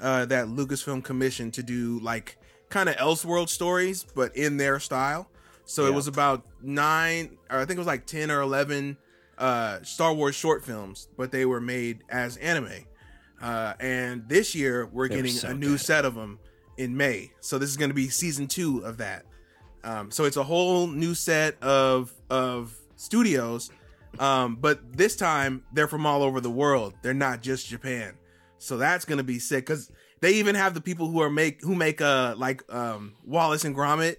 Speaker 4: uh, that Lucasfilm commissioned to do like kind of Elseworld stories, but in their style. So it was about nine, or I think it was like ten or eleven uh, Star Wars short films, but they were made as anime. Uh, and this year we're
Speaker 2: They
Speaker 4: getting
Speaker 2: so
Speaker 4: a new
Speaker 2: good.
Speaker 4: set of them in May. So this is going to be season two of that. Um, so it's a whole new set of of studios, um, but this time they're from all over the world. They're not just Japan. So that's going to be sick because they even have the people who are make who make uh like um Wallace and Gromit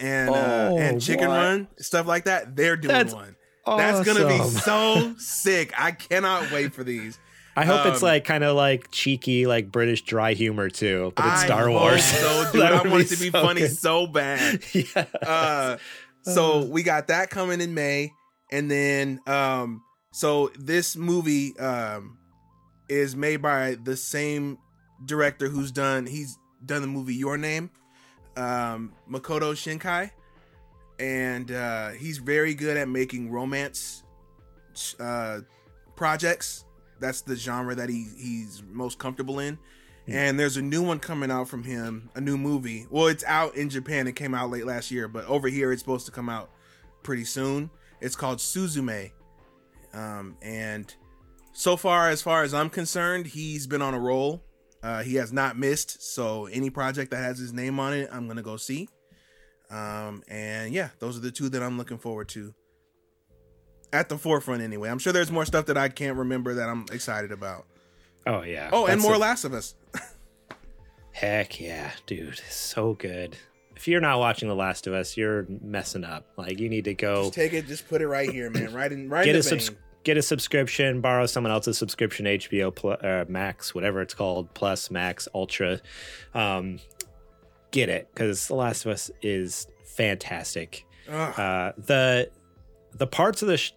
Speaker 4: and uh,
Speaker 2: Oh,
Speaker 4: and Chicken
Speaker 2: what?
Speaker 4: Run stuff like that. They're doing
Speaker 2: That's
Speaker 4: one. That's gonna be so sick. I cannot wait for these.
Speaker 2: I hope it's
Speaker 4: Um,
Speaker 2: like kind of like cheeky, like British dry humor too, but it's
Speaker 4: I
Speaker 2: Star Wars.
Speaker 4: So, [LAUGHS] dude, I want it to be
Speaker 2: so
Speaker 4: funny
Speaker 2: good.
Speaker 4: so bad. [LAUGHS]
Speaker 2: yeah.
Speaker 4: Uh, so we got that coming in May, and then um, so this movie um is made by the same director who's done he's done the movie Your Name, um, Makoto Shinkai, and uh, he's very good at making romance uh, projects. That's the genre that he he's most comfortable in. And there's a new one coming out from him, a new movie. Well, it's out in Japan. It came out late last year, but over here it's supposed to come out pretty soon. It's called Suzume. Um, and so far, as far as I'm concerned, he's been on a roll. Uh, he has not missed. So any project that has his name on it, I'm gonna go see. Um, and yeah, those are the two that I'm looking forward to. At the forefront, anyway. I'm sure there's more stuff that I can't remember that I'm excited about.
Speaker 2: Oh yeah.
Speaker 4: Oh, and more
Speaker 2: a-
Speaker 4: Last of Us.
Speaker 2: Heck yeah, dude, so good. If you're not watching The Last of Us, you're messing up. Like you need to go
Speaker 4: Just take it, just put it right here, man. Right in, right
Speaker 2: get
Speaker 4: in
Speaker 2: a
Speaker 4: the
Speaker 2: subs-
Speaker 4: vein.
Speaker 2: Get a subscription, borrow someone else's subscription, HBO Pl- uh, Max, whatever it's called, Plus, Max, Ultra. Um, get it because The Last of Us is fantastic. Uh, the the parts of the sh-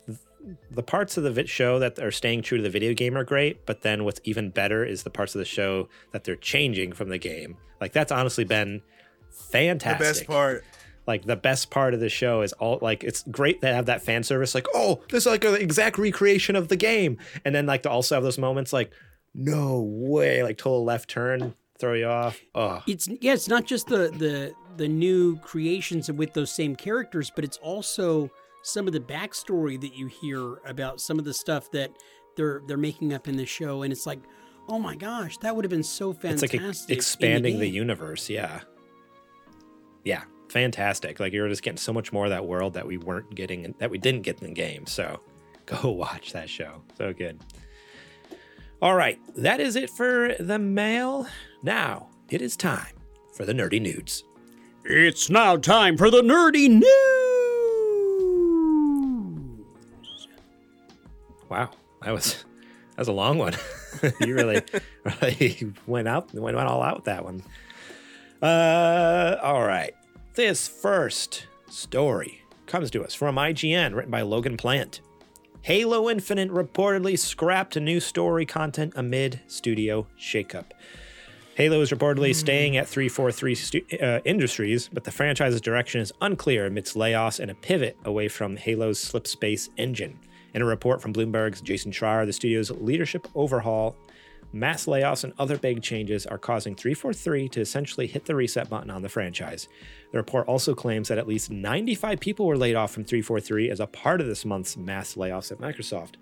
Speaker 2: the parts of the show that are staying true to the video game are great, but then what's even better is the parts of the show that they're changing from the game. Like that's honestly been fantastic.
Speaker 4: the best part.
Speaker 2: Like the best part of the show is all like it's great to have that fan service. Like oh, this is like an exact recreation of the game, and then like to also have those moments like no way, like total left turn, throw you off. Oh,
Speaker 3: It's yeah, it's not just the the the new creations with those same characters, but it's also some of the backstory that you hear about some of the stuff that they're they're making up in the show, and it's like, oh my gosh, that would have been so fantastic it's
Speaker 2: like ex- expanding the,
Speaker 3: game.
Speaker 2: universe yeah yeah fantastic. Like you're just getting so much more of that world that we weren't getting that we didn't get in the game. So [LAUGHS] go watch that show. So good. All right. That is it for the mail. Now it is time for the nerdy nudes.
Speaker 3: It's now time for the nerdy news.
Speaker 2: wow. That was [LAUGHS] that was a long one. [LAUGHS] You really really went out went all out with that one. Uh all right this first story comes to us from ign written by logan plant. Halo infinite reportedly scrapped new story content amid studio shakeup. Halo is reportedly staying at 343 stu- uh, Industries, but the franchise's direction is unclear amidst layoffs and a pivot away from Halo's slip space engine. In a report from Bloomberg's Jason Schreier, the studio's leadership overhaul, mass layoffs, and other big changes are causing 343 to essentially hit the reset button on the franchise. The report also claims that at least 95 people were laid off from 343 as a part of this month's mass layoffs at Microsoft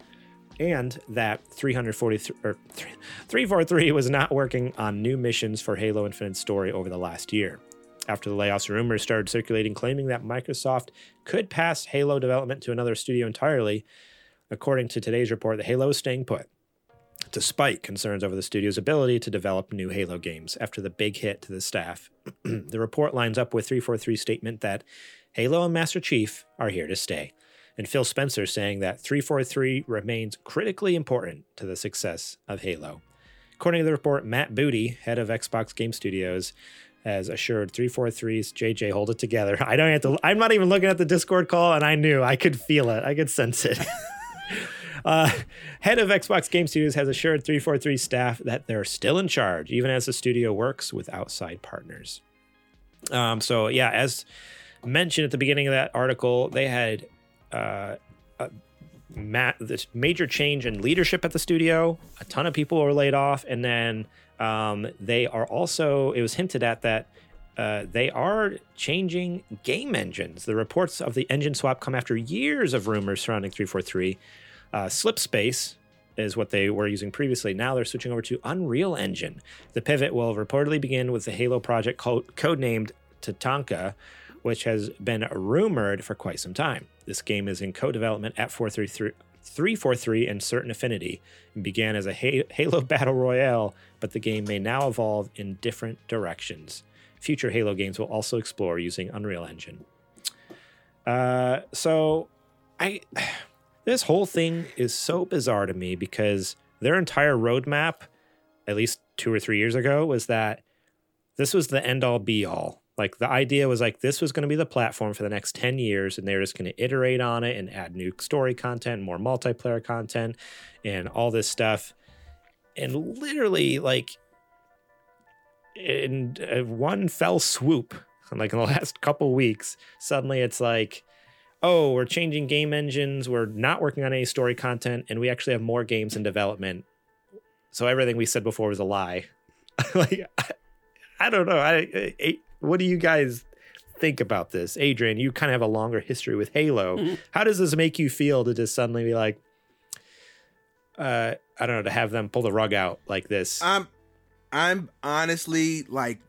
Speaker 2: and that 343 or 343 was not working on new missions for Halo Infinite story over the last year. After the layoffs, rumors started circulating claiming that Microsoft could pass Halo development to another studio entirely. According to today's report, the Halo is staying put, despite concerns over the studio's ability to develop new Halo games after the big hit to the staff. [CLEARS THROAT] the report lines up with 343's statement that Halo and Master Chief are here to stay and Phil Spencer saying that 343 remains critically important to the success of Halo. According to the report, Matt Booty, head of Xbox Game Studios, has assured 343's JJ hold it together. [LAUGHS] I don't have to I'm not even looking at the Discord call and I knew I could feel it. I could sense it. [LAUGHS] uh, [LAUGHS] head of Xbox Game Studios has assured 343 staff that they're still in charge, even as the studio works with outside partners. Um, so yeah, as mentioned at the beginning of that article, they had uh, a ma- this major change in leadership at the studio. A ton of people were laid off, and then um, they are also. It was hinted at that uh, they are changing game engines. The reports of the engine swap come after years of rumors surrounding 343. Uh, Slipspace is what they were using previously. Now they're switching over to Unreal Engine. The pivot will reportedly begin with the Halo project code, codenamed Tatanka, which has been rumored for quite some time. This game is in co development at 433. 343 and Certain Affinity and began as a Halo [LAUGHS] Battle Royale, but the game may now evolve in different directions. Future Halo games will also explore using Unreal Engine. Uh, so, I this whole thing is so bizarre to me because their entire roadmap, at least two or three years ago, was that this was the end all be all. Like the idea was like this was going to be the platform for the next 10 years and they're just going to iterate on it and add new story content, more multiplayer content and all this stuff. And literally like in uh, one fell swoop, like in the [LAUGHS] last couple weeks, suddenly it's like oh, we're changing game engines, we're not working on any story content and we actually have more games in development. So everything we said before was a lie. [LAUGHS] like I, I don't know. I, I what do you guys think about this? Adrian, you kind of have a longer history with Halo. Mm-hmm. How does this make you feel to just suddenly be like, uh, I don't know, to have them pull the rug out like this?
Speaker 4: I'm, I'm honestly like,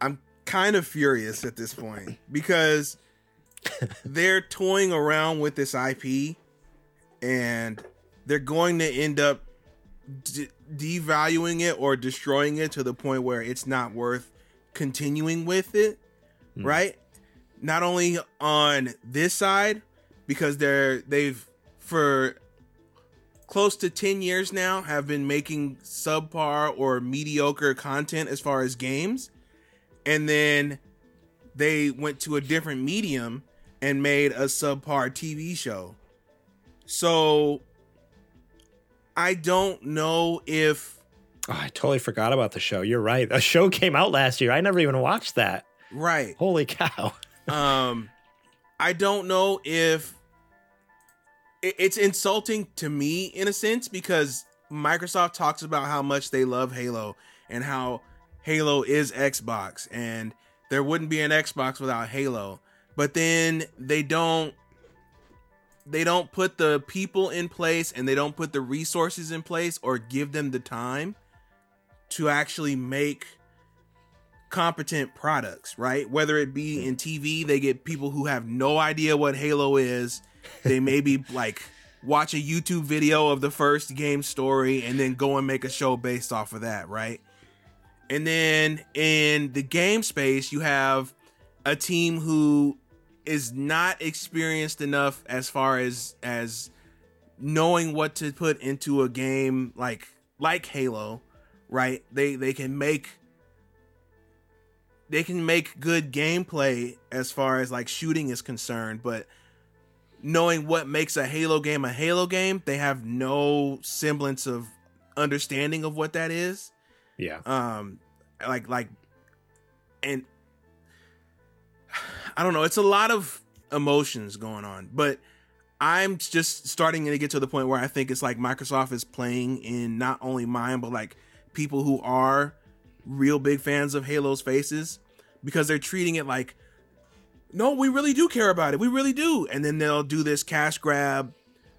Speaker 4: I'm kind of furious at this point because they're toying around with this IP and they're going to end up de- devaluing it or destroying it to the point where it's not worth continuing with it, mm. right? Not only on this side because they're they've for close to 10 years now have been making subpar or mediocre content as far as games and then they went to a different medium and made a subpar TV show. So I don't know if
Speaker 2: Oh, I totally forgot about the show. You're right. A show came out last year. I never even watched that.
Speaker 4: Right.
Speaker 2: Holy cow. [LAUGHS]
Speaker 4: um I don't know if it's insulting to me in a sense because Microsoft talks about how much they love Halo and how Halo is Xbox and there wouldn't be an Xbox without Halo. But then they don't they don't put the people in place and they don't put the resources in place or give them the time to actually make competent products, right? Whether it be hmm. in TV, they get people who have no idea what Halo is. They maybe [LAUGHS] like watch a YouTube video of the first game story and then go and make a show based off of that, right? And then in the game space, you have a team who is not experienced enough as far as as knowing what to put into a game like like Halo right? They they can make they can make good gameplay as far as like shooting is concerned, but knowing what makes a Halo game a Halo game, they have no semblance of understanding of what that is.
Speaker 2: Yeah.
Speaker 4: Um like like and I don't know, it's a lot of emotions going on, but I'm just starting to get to the point where I think it's like Microsoft is playing in not only mine but like people who are real big fans of Halo's faces because they're treating it like, no, we really do care about it. We really do. And then they'll do this cash grab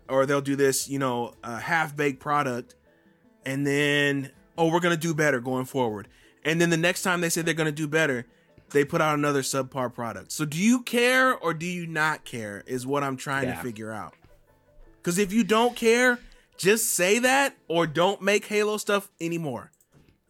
Speaker 4: or they'll do this, you know, uh, half baked product. And then, oh, we're going to do better going forward. And then the next time they say they're going to do better, they put out another subpar product. So do you care or do you not care is what I'm trying yeah. to figure out. Because if you don't care, just say that or don't make Halo stuff anymore.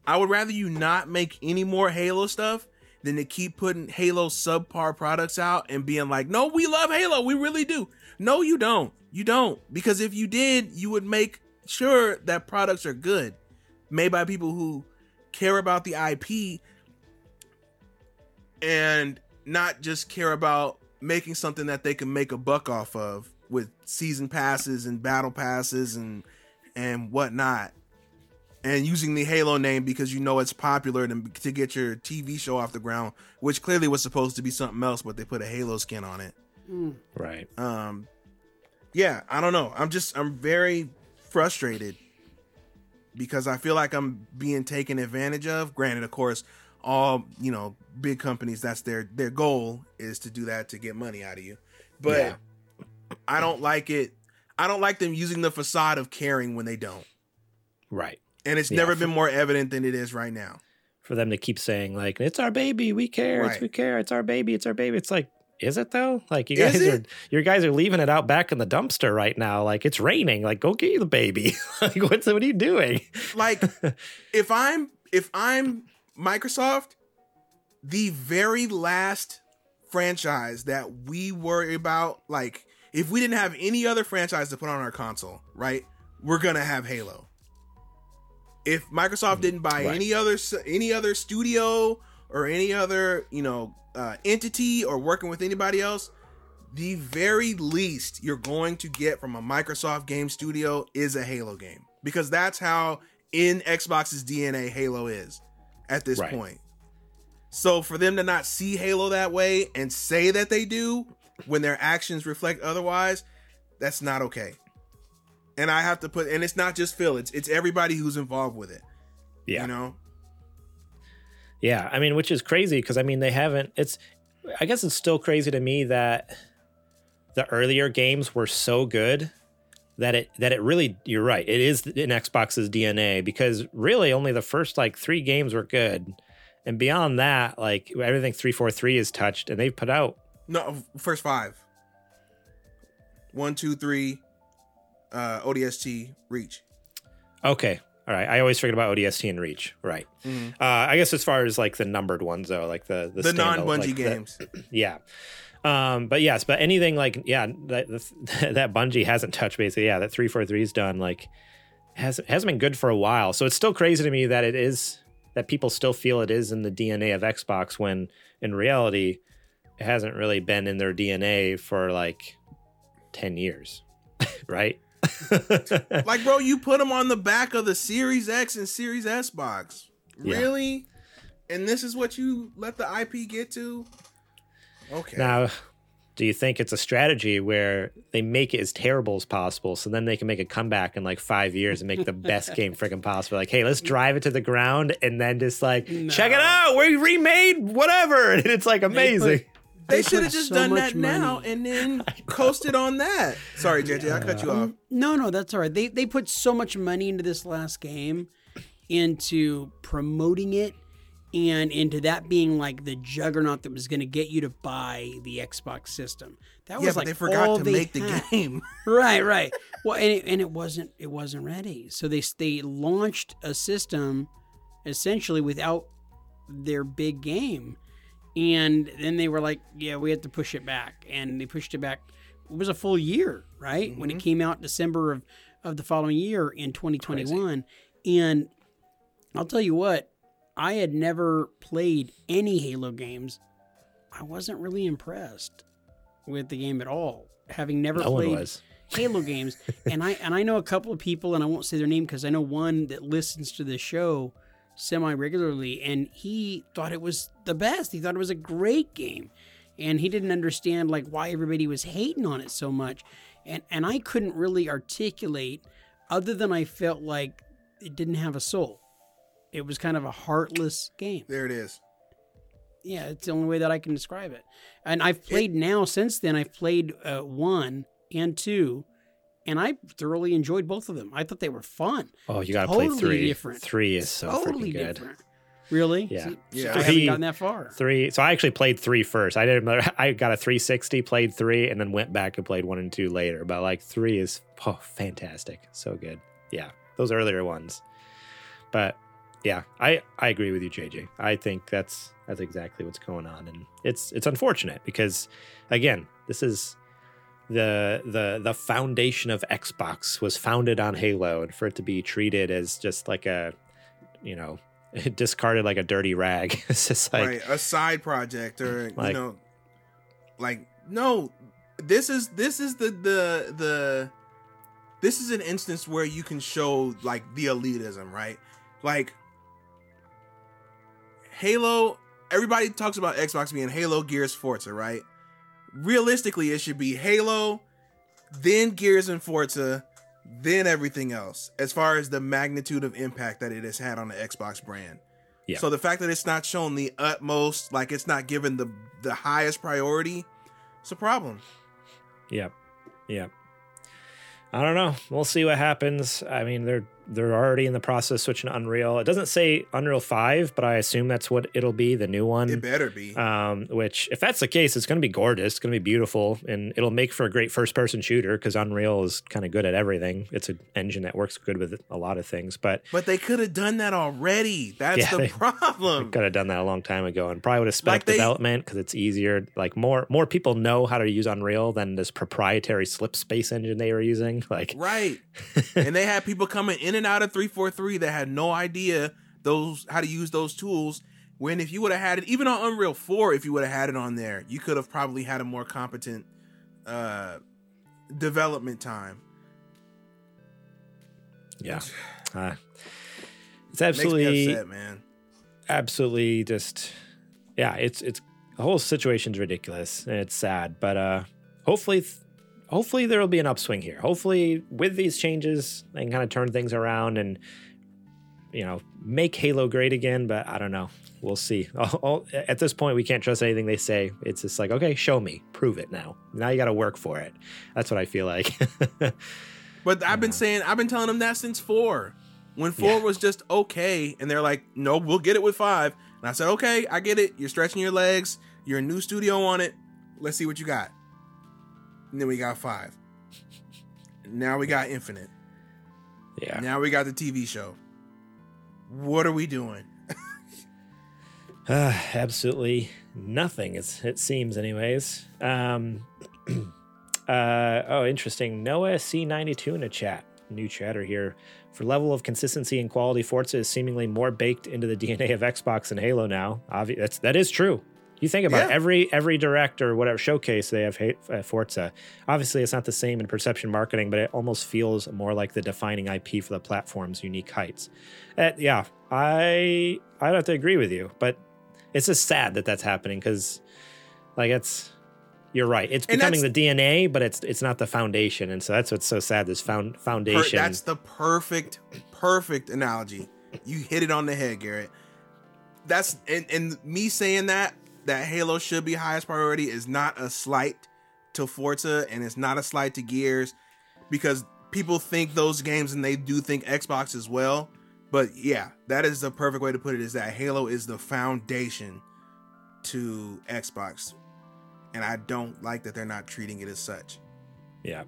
Speaker 4: I would rather you not make any more Halo stuff than to keep putting Halo subpar products out and being like, no, we love Halo. We really do. No, you don't. You don't. Because if you did, you would make sure that products are good, made by people who care about the IP and not just care about making something that they can make a buck off of with season passes and battle passes and and whatnot and using the Halo name because you know it's popular to, to get your TV show off the ground, which clearly was supposed to be something else, but they put a Halo skin on it.
Speaker 2: Mm. Right.
Speaker 4: Um, yeah, I don't know. I'm just I'm very frustrated because I feel like I'm being taken advantage of. Granted, of course, all you know big companies that's their their goal is to do that to get money out of you but
Speaker 2: Yeah.
Speaker 4: i don't like it i don't like them using the facade of caring when they don't
Speaker 2: Right.
Speaker 4: and it's
Speaker 2: Yeah,
Speaker 4: never been more evident than it is right now
Speaker 2: For them to keep saying like it's our baby, we care, it's we care, it's our baby, it's our baby. It's like is it though? Like you guys are your guys are leaving it out back in the dumpster right now. Like it's raining. Like go get you the baby. [LAUGHS] like what's what are you doing?
Speaker 4: like [LAUGHS] if i'm if i'm microsoft the very last franchise that we worry about like if we didn't have any other franchise to put on our console right we're gonna have halo if microsoft didn't buy
Speaker 2: Right.
Speaker 4: any other any other studio or any other you know uh, entity or working with anybody else the very least you're going to get from a Microsoft game studio is a Halo game because that's how in Xbox's DNA Halo is at this
Speaker 2: Right.
Speaker 4: point. So for them to not see Halo that way and say that they do when their actions reflect otherwise, that's not okay. And I have to put and it's not just Phil, it's it's everybody who's involved with it.
Speaker 2: Yeah.
Speaker 4: You know?
Speaker 2: Yeah, I mean, which is crazy because I mean they haven't. It's, I guess it's still crazy to me that the earlier games were so good that it that it really. You're right. It is in Xbox's DNA because really only the first like three games were good, and beyond that, like everything three four three is touched, and they've put out.
Speaker 4: No, first five. One, two, three, uh ODST, reach.
Speaker 2: Okay, all right. I always forget about ODST and Reach. Right.
Speaker 4: Mhm.
Speaker 2: Uh, I guess as far as like the numbered ones though, like the the,
Speaker 4: The non Bungie
Speaker 2: like the-
Speaker 4: games.
Speaker 2: Yeah. Um, but yes, but anything like yeah, that [LAUGHS] that Bungie hasn't touched basically. Yeah, that three four three is done. Like hasn't hasn't been good for a while. So it's still crazy to me that it is that people still feel it is in the DNA of Xbox when in reality it hasn't really been in their DNA for like ten years, [LAUGHS] right? [LAUGHS]
Speaker 4: like, bro, you put them on the back of the Series X and Series S box.
Speaker 2: Yeah.
Speaker 4: Really? And this is what you let the IP get to? Okay.
Speaker 2: Now, do you think it's a strategy where they make it as terrible as possible so then they can make a comeback in like five years and make the best game freaking possible? Like, hey, let's drive it to the ground and then just like, check it out. We remade whatever. [LAUGHS] And it's like amazing.
Speaker 3: put-
Speaker 4: they
Speaker 3: they
Speaker 4: should have just
Speaker 3: so
Speaker 4: done
Speaker 3: much
Speaker 4: that now and then [LAUGHS] coasted on that. Sorry, JJ, I cut you off.
Speaker 3: Um, no, no, that's all right. They they put so much money into this last game, into promoting it, and into that being like the juggernaut that was going to get you to buy the Xbox system. That
Speaker 4: Yeah,
Speaker 3: was
Speaker 4: but
Speaker 3: like
Speaker 4: they forgot to
Speaker 3: they
Speaker 4: make the game. [LAUGHS] [LAUGHS]
Speaker 3: right, right. Well, and it, and it wasn't it wasn't ready. So they they launched a system essentially without their big game, and then they were like, yeah, we have to push it back, and they pushed it back. It was a full year, right, when it mm-hmm. came out December of of the following year in 2021, and I'll tell you what, I had never played any Halo games. I wasn't really impressed with the game at all, having never
Speaker 2: No
Speaker 3: played. [LAUGHS] Halo games. and I and I know a couple of people, and I won't say their name because I know one that listens to the show semi regularly, and he thought it was the best. He thought it was a great game, and he didn't understand like why everybody was hating on it so much. And and I couldn't really articulate, other than I felt like it didn't have a soul. It was kind of a heartless game.
Speaker 4: There it is.
Speaker 3: Yeah, it's the only way that I can describe it. And I've played now since then. I've played uh, one and two, and I thoroughly enjoyed both of them. I thought they were fun.
Speaker 2: Oh, you got to
Speaker 3: Totally
Speaker 2: play three.
Speaker 3: different.
Speaker 2: Three is so
Speaker 3: totally
Speaker 2: freaking good.
Speaker 3: different. Really?
Speaker 2: Yeah.
Speaker 3: See,
Speaker 4: Yeah.
Speaker 3: I haven't
Speaker 2: Three-
Speaker 3: gotten that far.
Speaker 2: Three. So I actually played three first. I didn't. [LAUGHS] I got a 360, played three, and then went back and played one and two later. But like three is oh fantastic, so good. Yeah, those earlier ones. But yeah, I I agree with you, JJ. I think that's that's exactly what's going on, and it's it's unfortunate because again, this is the the the foundation of Xbox was founded on Halo, and for it to be treated as just like a you know [LAUGHS] discarded like a dirty rag, [LAUGHS] it's just like
Speaker 4: right. A side project or you know like no this is this is the the the this is an instance where you can show like the elitism, right? Like Halo, everybody talks about Xbox being Halo, Gears, Forza, right? Realistically, it should be Halo, then Gears and Forza, then everything else, as far as the magnitude of impact that it has had on the Xbox brand.
Speaker 2: Yeah.
Speaker 4: So the fact that it's not shown the utmost, like it's not given the the highest priority, it's a problem.
Speaker 2: Yep. Yep. I don't know. We'll see what happens. I mean, they're they're already in the process switching to Unreal. It doesn't say Unreal 5, but I assume that's what it'll be, the new one.
Speaker 4: It better be.
Speaker 2: Um, which, if that's the case, it's going to be gorgeous. It's going to be beautiful, and it'll make for a great first-person shooter because Unreal is kind of good at everything. It's an engine that works good with a lot of things. But
Speaker 4: but they could have done that already. That's
Speaker 2: Yeah,
Speaker 4: the
Speaker 2: they-
Speaker 4: problem.
Speaker 2: could have done that a long time ago, and probably would have sped
Speaker 4: Like
Speaker 2: development because it's easier. Like more more people know how to use Unreal than this proprietary slip space engine they were using. Like
Speaker 4: Right. [LAUGHS] and they had people coming in and out of 343 that had no idea those how to use those tools. When if you would have had it, even on Unreal 4, if you would have had it on there, you could have probably had a more competent uh development time.
Speaker 2: Yeah. Uh, it's [SIGHS]
Speaker 4: me
Speaker 2: absolutely,
Speaker 4: upset, man.
Speaker 2: absolutely just, yeah, it's, it's, the whole situation's ridiculous and it's sad, but, uh, hopefully, th- hopefully there will be an upswing here. Hopefully with these changes, they can kind of turn things around and, you know, make Halo great again, but I don't know. We'll see. [LAUGHS] All- all- at this point, we can't trust anything they say. It's just like, okay, show me, prove it now. Now you got to work for it. That's what I feel like. [LAUGHS]
Speaker 4: But I've been saying, I've been telling them that since four. When four
Speaker 2: Yeah.
Speaker 4: was just okay, and they're like, no, we'll get it with five. And I said, okay, I get it. You're stretching your legs. You're a new studio on it. Let's see what you got. And then we got five. Now we got Infinite.
Speaker 2: yeah.
Speaker 4: Now we got the TV show. What are we doing? [SIGHS]
Speaker 2: Uh, absolutely nothing. It's, it seems, anyways. Um, [CLEARS THROAT] uh, oh, interesting. Noah C92 in a chat. New chatter here. For level of consistency and quality, Forza is seemingly more baked into the [LAUGHS] DNA of Xbox than Halo now. Obvi- that's that is true. You think about it,
Speaker 4: Yeah.
Speaker 2: every every direct or whatever showcase they have ha- uh, Forza. Obviously, it's not the same in perception marketing, but it almost feels more like the defining IP for the platform's unique heights. Uh, yeah, I I'd have to agree with you, but it's just sad that that's happening because, like, it's you're right. It's
Speaker 4: And
Speaker 2: becoming the DNA, but it's it's not the foundation, and so that's what's so sad. This found
Speaker 4: Per-
Speaker 2: foundation.
Speaker 4: that's the perfect, perfect analogy. You hit it on the head, Garrett. That's and, and me saying that that Halo should be highest priority is not a slight to Forza and it's not a slight to Gears because people think those games and they do think Xbox as well. But yeah, that is the perfect way to put it is that Halo is the foundation to Xbox. And I don't like that they're not treating it as such.
Speaker 2: Yeah.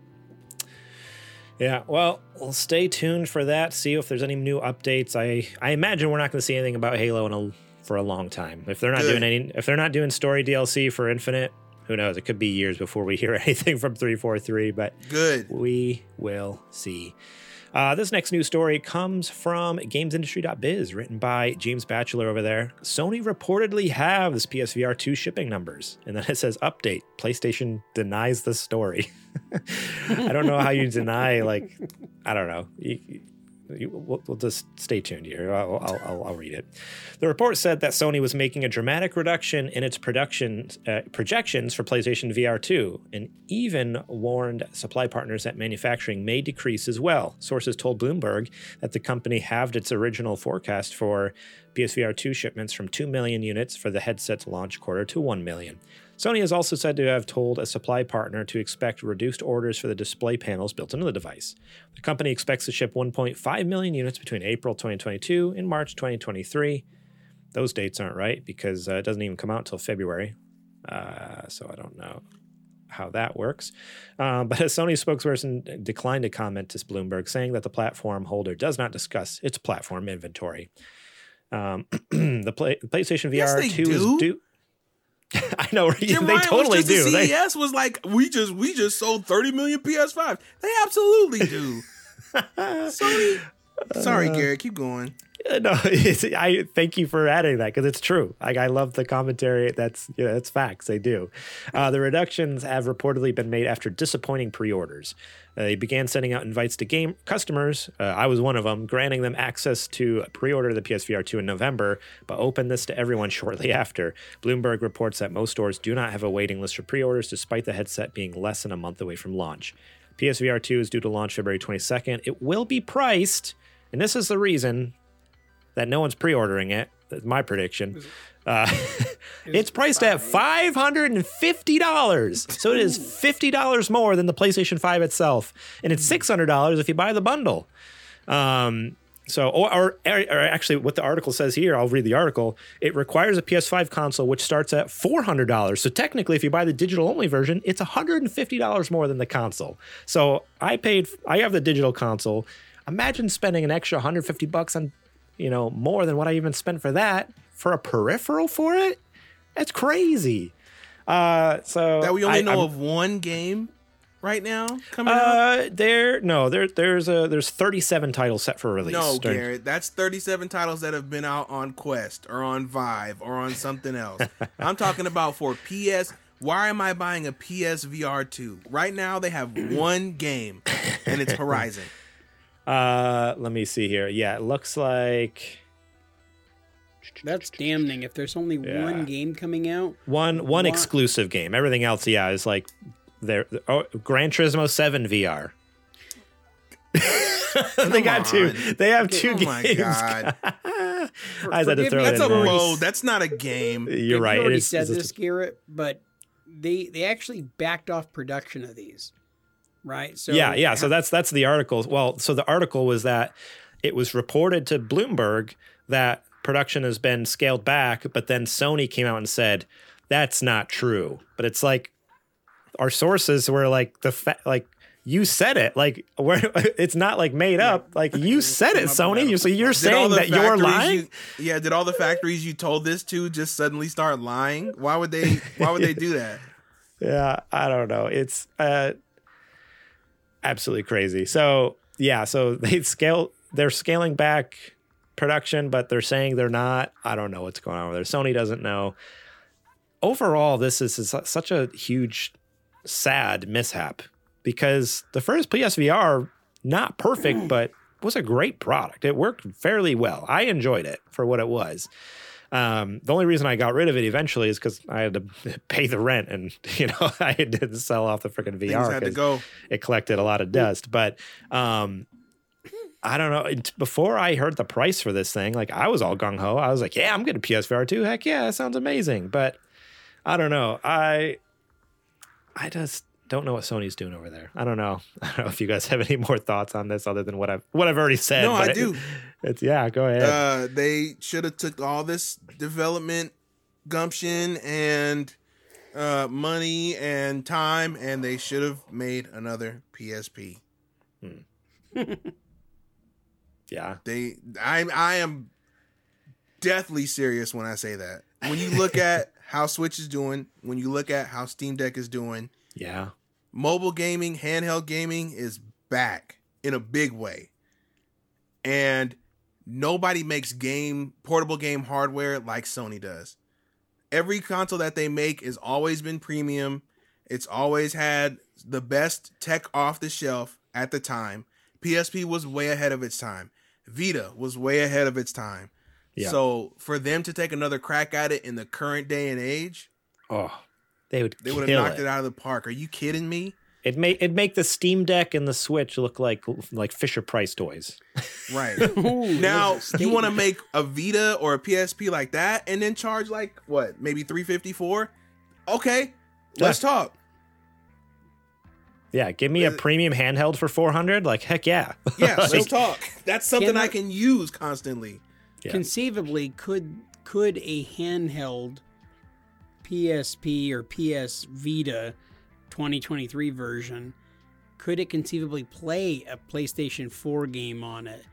Speaker 2: Yeah, well, we'll stay tuned for that. See if there's any new updates. I I imagine we're not going to see anything about Halo in a, for a long time. If they're not
Speaker 4: Good.
Speaker 2: doing any, if they're not doing story DLC for Infinite, who knows? It could be years before we [LAUGHS] hear anything from three four three. But
Speaker 4: Good.
Speaker 2: we will see. Uh, this next news story comes from GamesIndustry.biz, written by James Batchelor over there. Sony reportedly has PSVR 2 shipping numbers. And then it says update PlayStation denies the story. [LAUGHS] I don't know how you deny, like, I don't know. You- we'll, we'll just stay tuned here. I'll, I'll, I'll, read it. The report said that Sony was making a dramatic reduction in its production uh, projections for PlayStation VR 2, and even warned supply partners that manufacturing may decrease as well. Sources told Bloomberg that the company halved its original forecast for PSVR 2 shipments from 2 million units for the headset's launch quarter to 1 million. Sony has also said to have told a supply partner to expect reduced orders for the display panels built into the device. The company expects to ship 1.5 million units between April 2022 and March 2023. Those dates aren't right because uh, it doesn't even come out until February. Uh, so I don't know how that works. Um, but a Sony spokesperson declined to comment to Bloomberg, saying that the platform holder does not discuss its platform inventory. Um, [CLEARS THROAT] the play, PlayStation VR
Speaker 4: Yes,
Speaker 2: 2
Speaker 4: do.
Speaker 2: is due. [LAUGHS] I know
Speaker 4: Jim
Speaker 2: they
Speaker 4: Ryan
Speaker 2: totally
Speaker 4: was just
Speaker 2: do.
Speaker 4: at
Speaker 2: They-
Speaker 4: CES was like, we just we just sold 30 million PS5. They absolutely do. [LAUGHS] Sony. Sorry, Gary. Keep going.
Speaker 2: no, [LAUGHS] it's, I thank you for adding that because it's true. Like I love the commentary. That's yeah, that's facts. They do. Uh, the reductions have reportedly been made after disappointing pre-orders. Uh, they began sending out invites to game customers. Uh, I was one of them, granting them access to pre-order the PSVR 2 in November, but opened this to everyone [LAUGHS] shortly after. Bloomberg reports that most stores do not have a waiting list for pre-orders, despite the headset being less than a month away from launch. PSVR 2 is due to launch February 22nd. It will be priced, and this is the reason that no one's pre-ordering it That's my prediction. Uh, [LAUGHS] it's priced at five hundred and fifty dollars, so it is fifty dollars more than the PlayStation Five itself, and it's six hundred dollars if you buy the bundle. Um, so, or, or, or actually, what the article says here, I'll read the article. It requires a PS5 console, which starts at four hundred dollars. So technically, if you buy the digital only version, it's one hundred and fifty dollars more than the console. So I paid. I have the digital console. Imagine spending an extra one hundred fifty bucks on, you know, more than what I even spent for that for a peripheral for it. That's crazy. Uh, so
Speaker 4: That we only
Speaker 2: I-
Speaker 4: know
Speaker 2: I'm-
Speaker 4: of one game right now coming out.
Speaker 2: Uh, there no there there's a there's 37 titles set for release.
Speaker 4: No,
Speaker 2: during-
Speaker 4: Garrett, that's 37 titles that have been out on Quest or on Vive or on something else. [LAUGHS] I'm talking about for PS. Why am I buying a PS VR 2? Right now, they have [CLEARS THROAT] one game, and it's Horizon.
Speaker 2: Uh, let me see here. Yeah, it looks like
Speaker 3: That's damning. If there's only
Speaker 2: Yeah.
Speaker 3: one game coming out,
Speaker 2: one one
Speaker 3: What?
Speaker 2: exclusive game. Everything else, yeah, is like there. Oh, Gran Turismo Seven VR. [LAUGHS] they got two. They have two
Speaker 4: Oh
Speaker 2: games.
Speaker 4: Oh my God. [LAUGHS]
Speaker 2: I had to
Speaker 3: forgive
Speaker 2: throw
Speaker 3: me,
Speaker 2: it
Speaker 4: That's
Speaker 2: in
Speaker 4: a
Speaker 2: there.
Speaker 4: mode. That's not a game.
Speaker 2: You're
Speaker 3: you
Speaker 2: right. It
Speaker 3: already
Speaker 2: is,
Speaker 3: said
Speaker 2: it's
Speaker 3: this, Garrett, but they they actually backed off production of these, right? So
Speaker 2: yeah, yeah. So that's that's the article. Well, so the article was that it was reported to Bloomberg that production has been scaled back, but then Sony came out and said that's not true. But it's like our sources were like the fa- like you said it. Like where [LAUGHS] it's not like made up. Like you [LAUGHS] said it, Sony. You so you're
Speaker 4: Did
Speaker 2: saying that you're lying.
Speaker 4: You, yeah, did all the factories you told this to just suddenly start lying? Why would they? Why would they [LAUGHS] do that?
Speaker 2: Yeah, I don't know. It's uh absolutely crazy. So yeah, so [LAUGHS] they scale they're scaling back production, but they're saying they're not. I don't know what's going on with there. Sony doesn't know. Overall, this is, is such a huge, sad mishap because the first PSVR, not perfect, but was a great product. It worked fairly well. I enjoyed it for what it was. Um, the only reason I got rid of it eventually is because I had to [LAUGHS] pay the rent, and [LAUGHS] you know [LAUGHS] I didn't sell off the freaking VR
Speaker 4: had to go.
Speaker 2: it collected a lot of dust. But um, I don't know. Before I heard the price for this thing, like I was all gung ho. I was like, "Yeah, I'm getting a PSVR 2. Heck yeah, that sounds amazing." But I don't know. I I just don't know what Sony's doing over there. I don't know. [LAUGHS] I don't know if you guys have any more thoughts on this other than what I've what I've already said.
Speaker 4: No, I
Speaker 2: but it-
Speaker 4: do.
Speaker 2: it's yeah. Go ahead.
Speaker 4: Uh, they should have took all this development gumption and uh, money and time, and they should have made another PSP. [LAUGHS]
Speaker 2: yeah.
Speaker 4: They, I, I am deathly serious when I say that. When you look at [LAUGHS] how Switch is doing, when you look at how Steam Deck is doing,
Speaker 2: Yeah.
Speaker 4: Mobile gaming, handheld gaming is back in a big way. And nobody makes game portable game hardware like Sony does. Every console that they make has always been premium. It's always had the best tech off the shelf at the time. PSP was way ahead of its time. Vita was way ahead of its time.
Speaker 2: Yeah.
Speaker 4: So for them to take another crack at it in the current day and age,
Speaker 2: Oh, they would
Speaker 4: they would have knocked it. out of the park. Are you kidding me?
Speaker 2: It make it make the Steam Deck and the Switch look like like Fisher Price toys.
Speaker 4: Right. [LAUGHS]
Speaker 3: Ooh,
Speaker 4: Now you want to make a Vita or a PSP like that, and then charge like what, maybe three fifty four? Okay, let's talk.
Speaker 2: Yeah, give me a
Speaker 4: Uh,
Speaker 2: premium handheld for 400. Like heck yeah.
Speaker 4: Yeah, [LAUGHS]
Speaker 2: Like,
Speaker 4: let's talk. That's something I
Speaker 3: Can
Speaker 4: can use constantly.
Speaker 2: Yeah.
Speaker 3: Conceivably, could could a handheld PSP or PS Vita 2023 version could it conceivably play a PlayStation 4 game on it,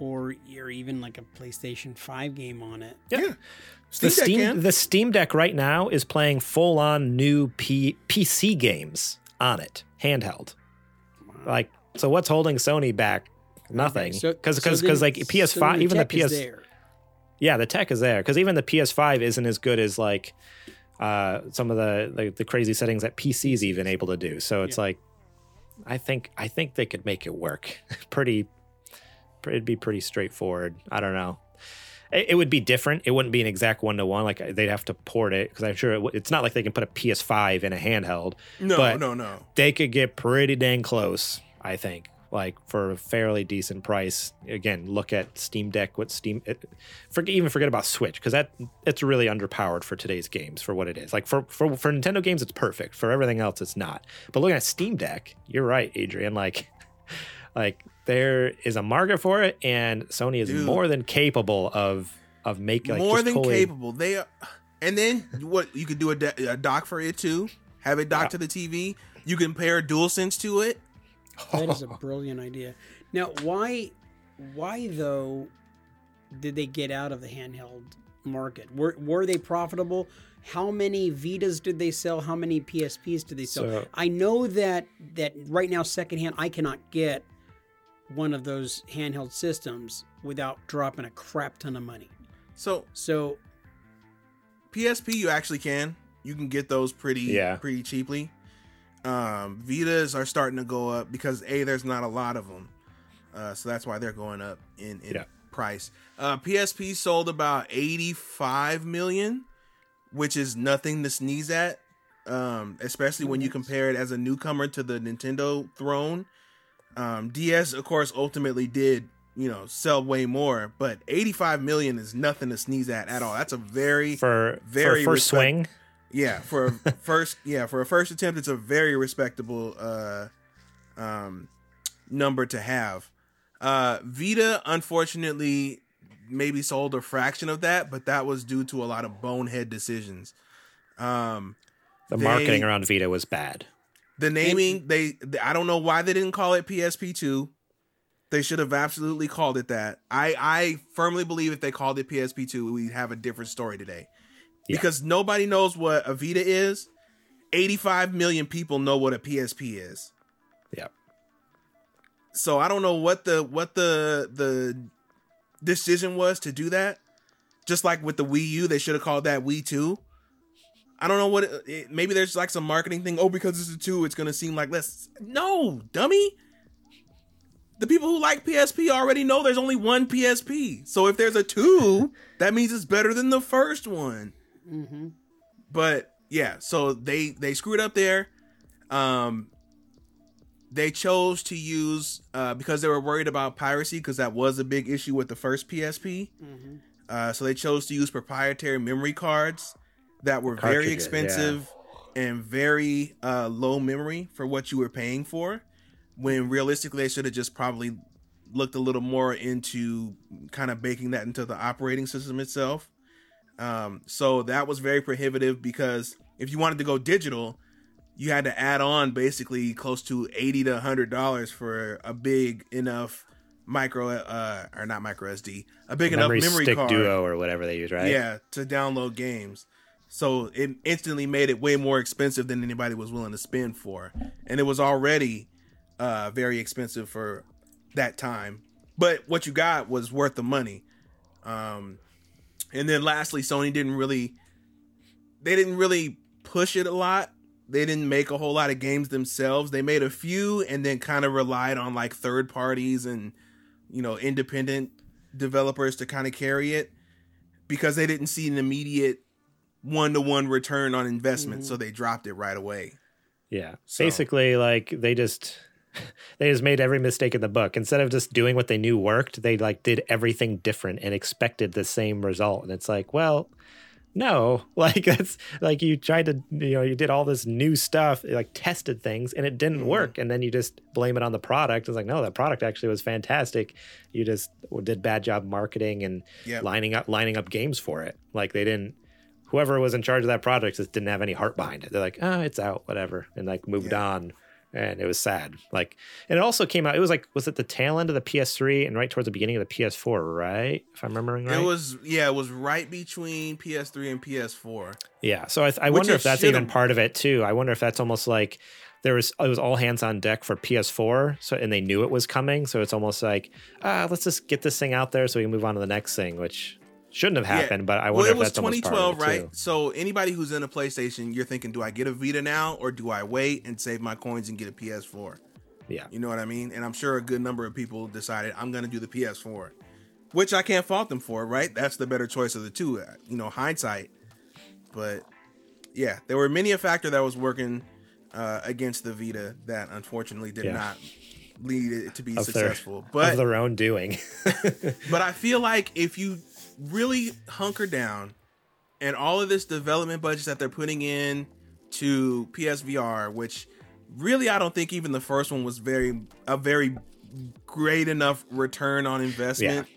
Speaker 3: or or even like a PlayStation 5 game on it?
Speaker 2: Yeah.
Speaker 4: Steam
Speaker 2: the Steam
Speaker 4: can.
Speaker 2: the Steam Deck right now is playing full on new P- PC games on it, handheld. Like so what's holding Sony back? Nothing.
Speaker 3: So-
Speaker 2: Cuz
Speaker 3: so
Speaker 2: cuz like PS5
Speaker 3: then
Speaker 2: even the
Speaker 3: tech is
Speaker 2: PS
Speaker 3: there.
Speaker 2: Yeah, the tech is there cuz even the PS5 isn't as good as like uh some of the the, the crazy settings that PC's even able to do. So it's
Speaker 3: Yeah.
Speaker 2: like I think I think they could make it work. [LAUGHS] pretty it'd be pretty straightforward. I don't know. It, it would be different. It wouldn't be an exact one to one. Like they'd have to port it because I'm sure it, w- it's not like they can put a PS5 in a handheld.
Speaker 4: No,
Speaker 2: But-
Speaker 4: no, no.
Speaker 2: They could get pretty dang close. I think like for a fairly decent price. Again, look at Steam Deck. What Steam? Eh, it, forget even forget about Switch because that it's really underpowered for today's games for what it is. Like for for for Nintendo games, it's perfect. For everything else, it's not. But looking at Steam Deck, you're right, Adrian. Like [LAUGHS] like there is a market for it, and Sony is
Speaker 4: Dude.
Speaker 2: more than capable of of making like,
Speaker 4: more than
Speaker 2: totally-
Speaker 4: capable. They are, and then what you could do a, de- a dock for it too. Have it docked to the TV. You can pair DualSense to it.
Speaker 3: That is a [LAUGHS] brilliant idea. Now, why, why though, did they get out of the handheld market? Were were they profitable? How many Vitas did they sell? How many PSPs did they sell?
Speaker 2: So-
Speaker 3: I know that that right now, secondhand, I cannot get one of those handheld systems without dropping a crap ton of money.
Speaker 4: So
Speaker 3: So
Speaker 4: PSP, you actually can. You can get those pretty
Speaker 2: Yeah.
Speaker 4: pretty cheaply. Um, Vitas are starting to go up because a there's not a lot of them, uh, so that's why they're going up in, in
Speaker 2: Yeah.
Speaker 4: price. Uh, PSP sold about 85 million, which is nothing to sneeze at. Um, especially when you compare it as a newcomer to the Nintendo throne. Um, DS, of course, ultimately did you know sell way more, but 85 million is nothing to sneeze at at all. That's a very
Speaker 2: for
Speaker 4: Very
Speaker 2: for first
Speaker 4: respect-
Speaker 2: swing.
Speaker 4: Yeah, for a [LAUGHS] first yeah, for a first attempt it's a very respectable uh um number to have. Uh Vita unfortunately maybe sold a fraction of that, but that was due to a lot of bonehead decisions. Um
Speaker 2: The
Speaker 4: They-
Speaker 2: marketing around Vita was bad.
Speaker 4: the naming they I don't know why they didn't call it PSP2. They should have absolutely called it that. I I firmly believe if they called it PSP2, we'd have a different story today.
Speaker 2: Yeah.
Speaker 4: Because nobody knows what a Vita is. 85 million people know what a PSP is.
Speaker 2: Yep.
Speaker 4: So I don't know what the what the the decision was to do that. Just like with the Wii U, they should have called that Wii 2. I don't know what it, it- maybe there's like some marketing thing. Oh, because it's a 2, it's going to seem like less. No, dummy. The people who like PSP already know there's only one PSP. So if there's a 2, [LAUGHS] that means it's better than the first one.
Speaker 3: Mhm.
Speaker 4: But yeah, so they they screwed up there. Um they chose to use uh because they were worried about piracy because that was a big issue with the first PSP.
Speaker 3: Mhm.
Speaker 4: Uh so they chose to use proprietary memory cards that were very
Speaker 2: Cartridges,
Speaker 4: expensive and very uh low memory for what you were paying for when realistically they should have just probably looked a little more into kind of baking that into the operating system itself. Um, so that was very prohibitive because if you wanted to go digital, you had to add on basically close to eighty to hundred dollars for a big enough micro uh or not micro SD, a big
Speaker 2: memory,
Speaker 4: enough memory
Speaker 2: stick
Speaker 4: card.
Speaker 2: duo or whatever they use, right?
Speaker 4: Yeah, to download games. So it instantly made it way more expensive than anybody was willing to spend for. And it was already uh very expensive for that time. But what you got was worth the money. Um and then lastly Sony didn't really they didn't really push it a lot. They didn't make a whole lot of games themselves. They made a few and then kind of relied on like third parties and you know independent developers to kind of carry it because they didn't see an immediate one-to-one return on investment so mm-hmm. they dropped it right away
Speaker 2: Yeah.
Speaker 4: So-
Speaker 2: Basically, like they just [LAUGHS] they just made every mistake in the book. Instead of just doing what they knew worked, they like did everything different and expected the same result. And it's like, well, no, [LAUGHS] like that's like you tried to, you know, you did all this new stuff, like tested things, and it didn't
Speaker 4: Mhm.
Speaker 2: work. And then you just blame it on the product. It's like, no, that product actually was fantastic. You just did bad job marketing and
Speaker 4: Yep.
Speaker 2: lining up lining up games for it. Like they didn't. Whoever was in charge of that project just didn't have any heart behind it. They're like, oh, it's out, whatever, and like moved
Speaker 4: Yeah.
Speaker 2: on. And it was sad. Like, and it also came out. It was like, was it the tail end of the PS3 and right towards the beginning of the PS4, right? If I'm remembering right.
Speaker 4: it was yeah it was right between ps3 and ps4
Speaker 2: Yeah. So I, I wonder if that's
Speaker 4: should've-
Speaker 2: even part of it too. I wonder if that's almost like there was it was all hands on deck for PS4. So and they knew it was coming. So it's almost like ah, let's just get this thing out there so we can move on to the next thing, which shouldn't have
Speaker 4: Yeah.
Speaker 2: happened. But I
Speaker 4: well
Speaker 2: wonder
Speaker 4: it
Speaker 2: if
Speaker 4: was
Speaker 2: that's almost part
Speaker 4: 2012
Speaker 2: of it
Speaker 4: right so anybody who's in a playstation you're thinking do i get a vita now or do i wait and save my coins and get a ps4
Speaker 2: Yeah.
Speaker 4: you know what i mean and i'm sure a good number of people decided i'm gonna do the ps4 which i can't fault them for right that's the better choice of the two uh, you know hindsight but yeah there were many a factor that was working uh, against the vita that unfortunately did
Speaker 2: Yeah.
Speaker 4: not lead it to be
Speaker 2: Of their-
Speaker 4: successful. but
Speaker 2: of their own doing. [LAUGHS]
Speaker 4: but I feel like if you really hunker down and all of this development budgets that they're putting in to PSVR, which really I don't think even the first one was very a very great enough return on investment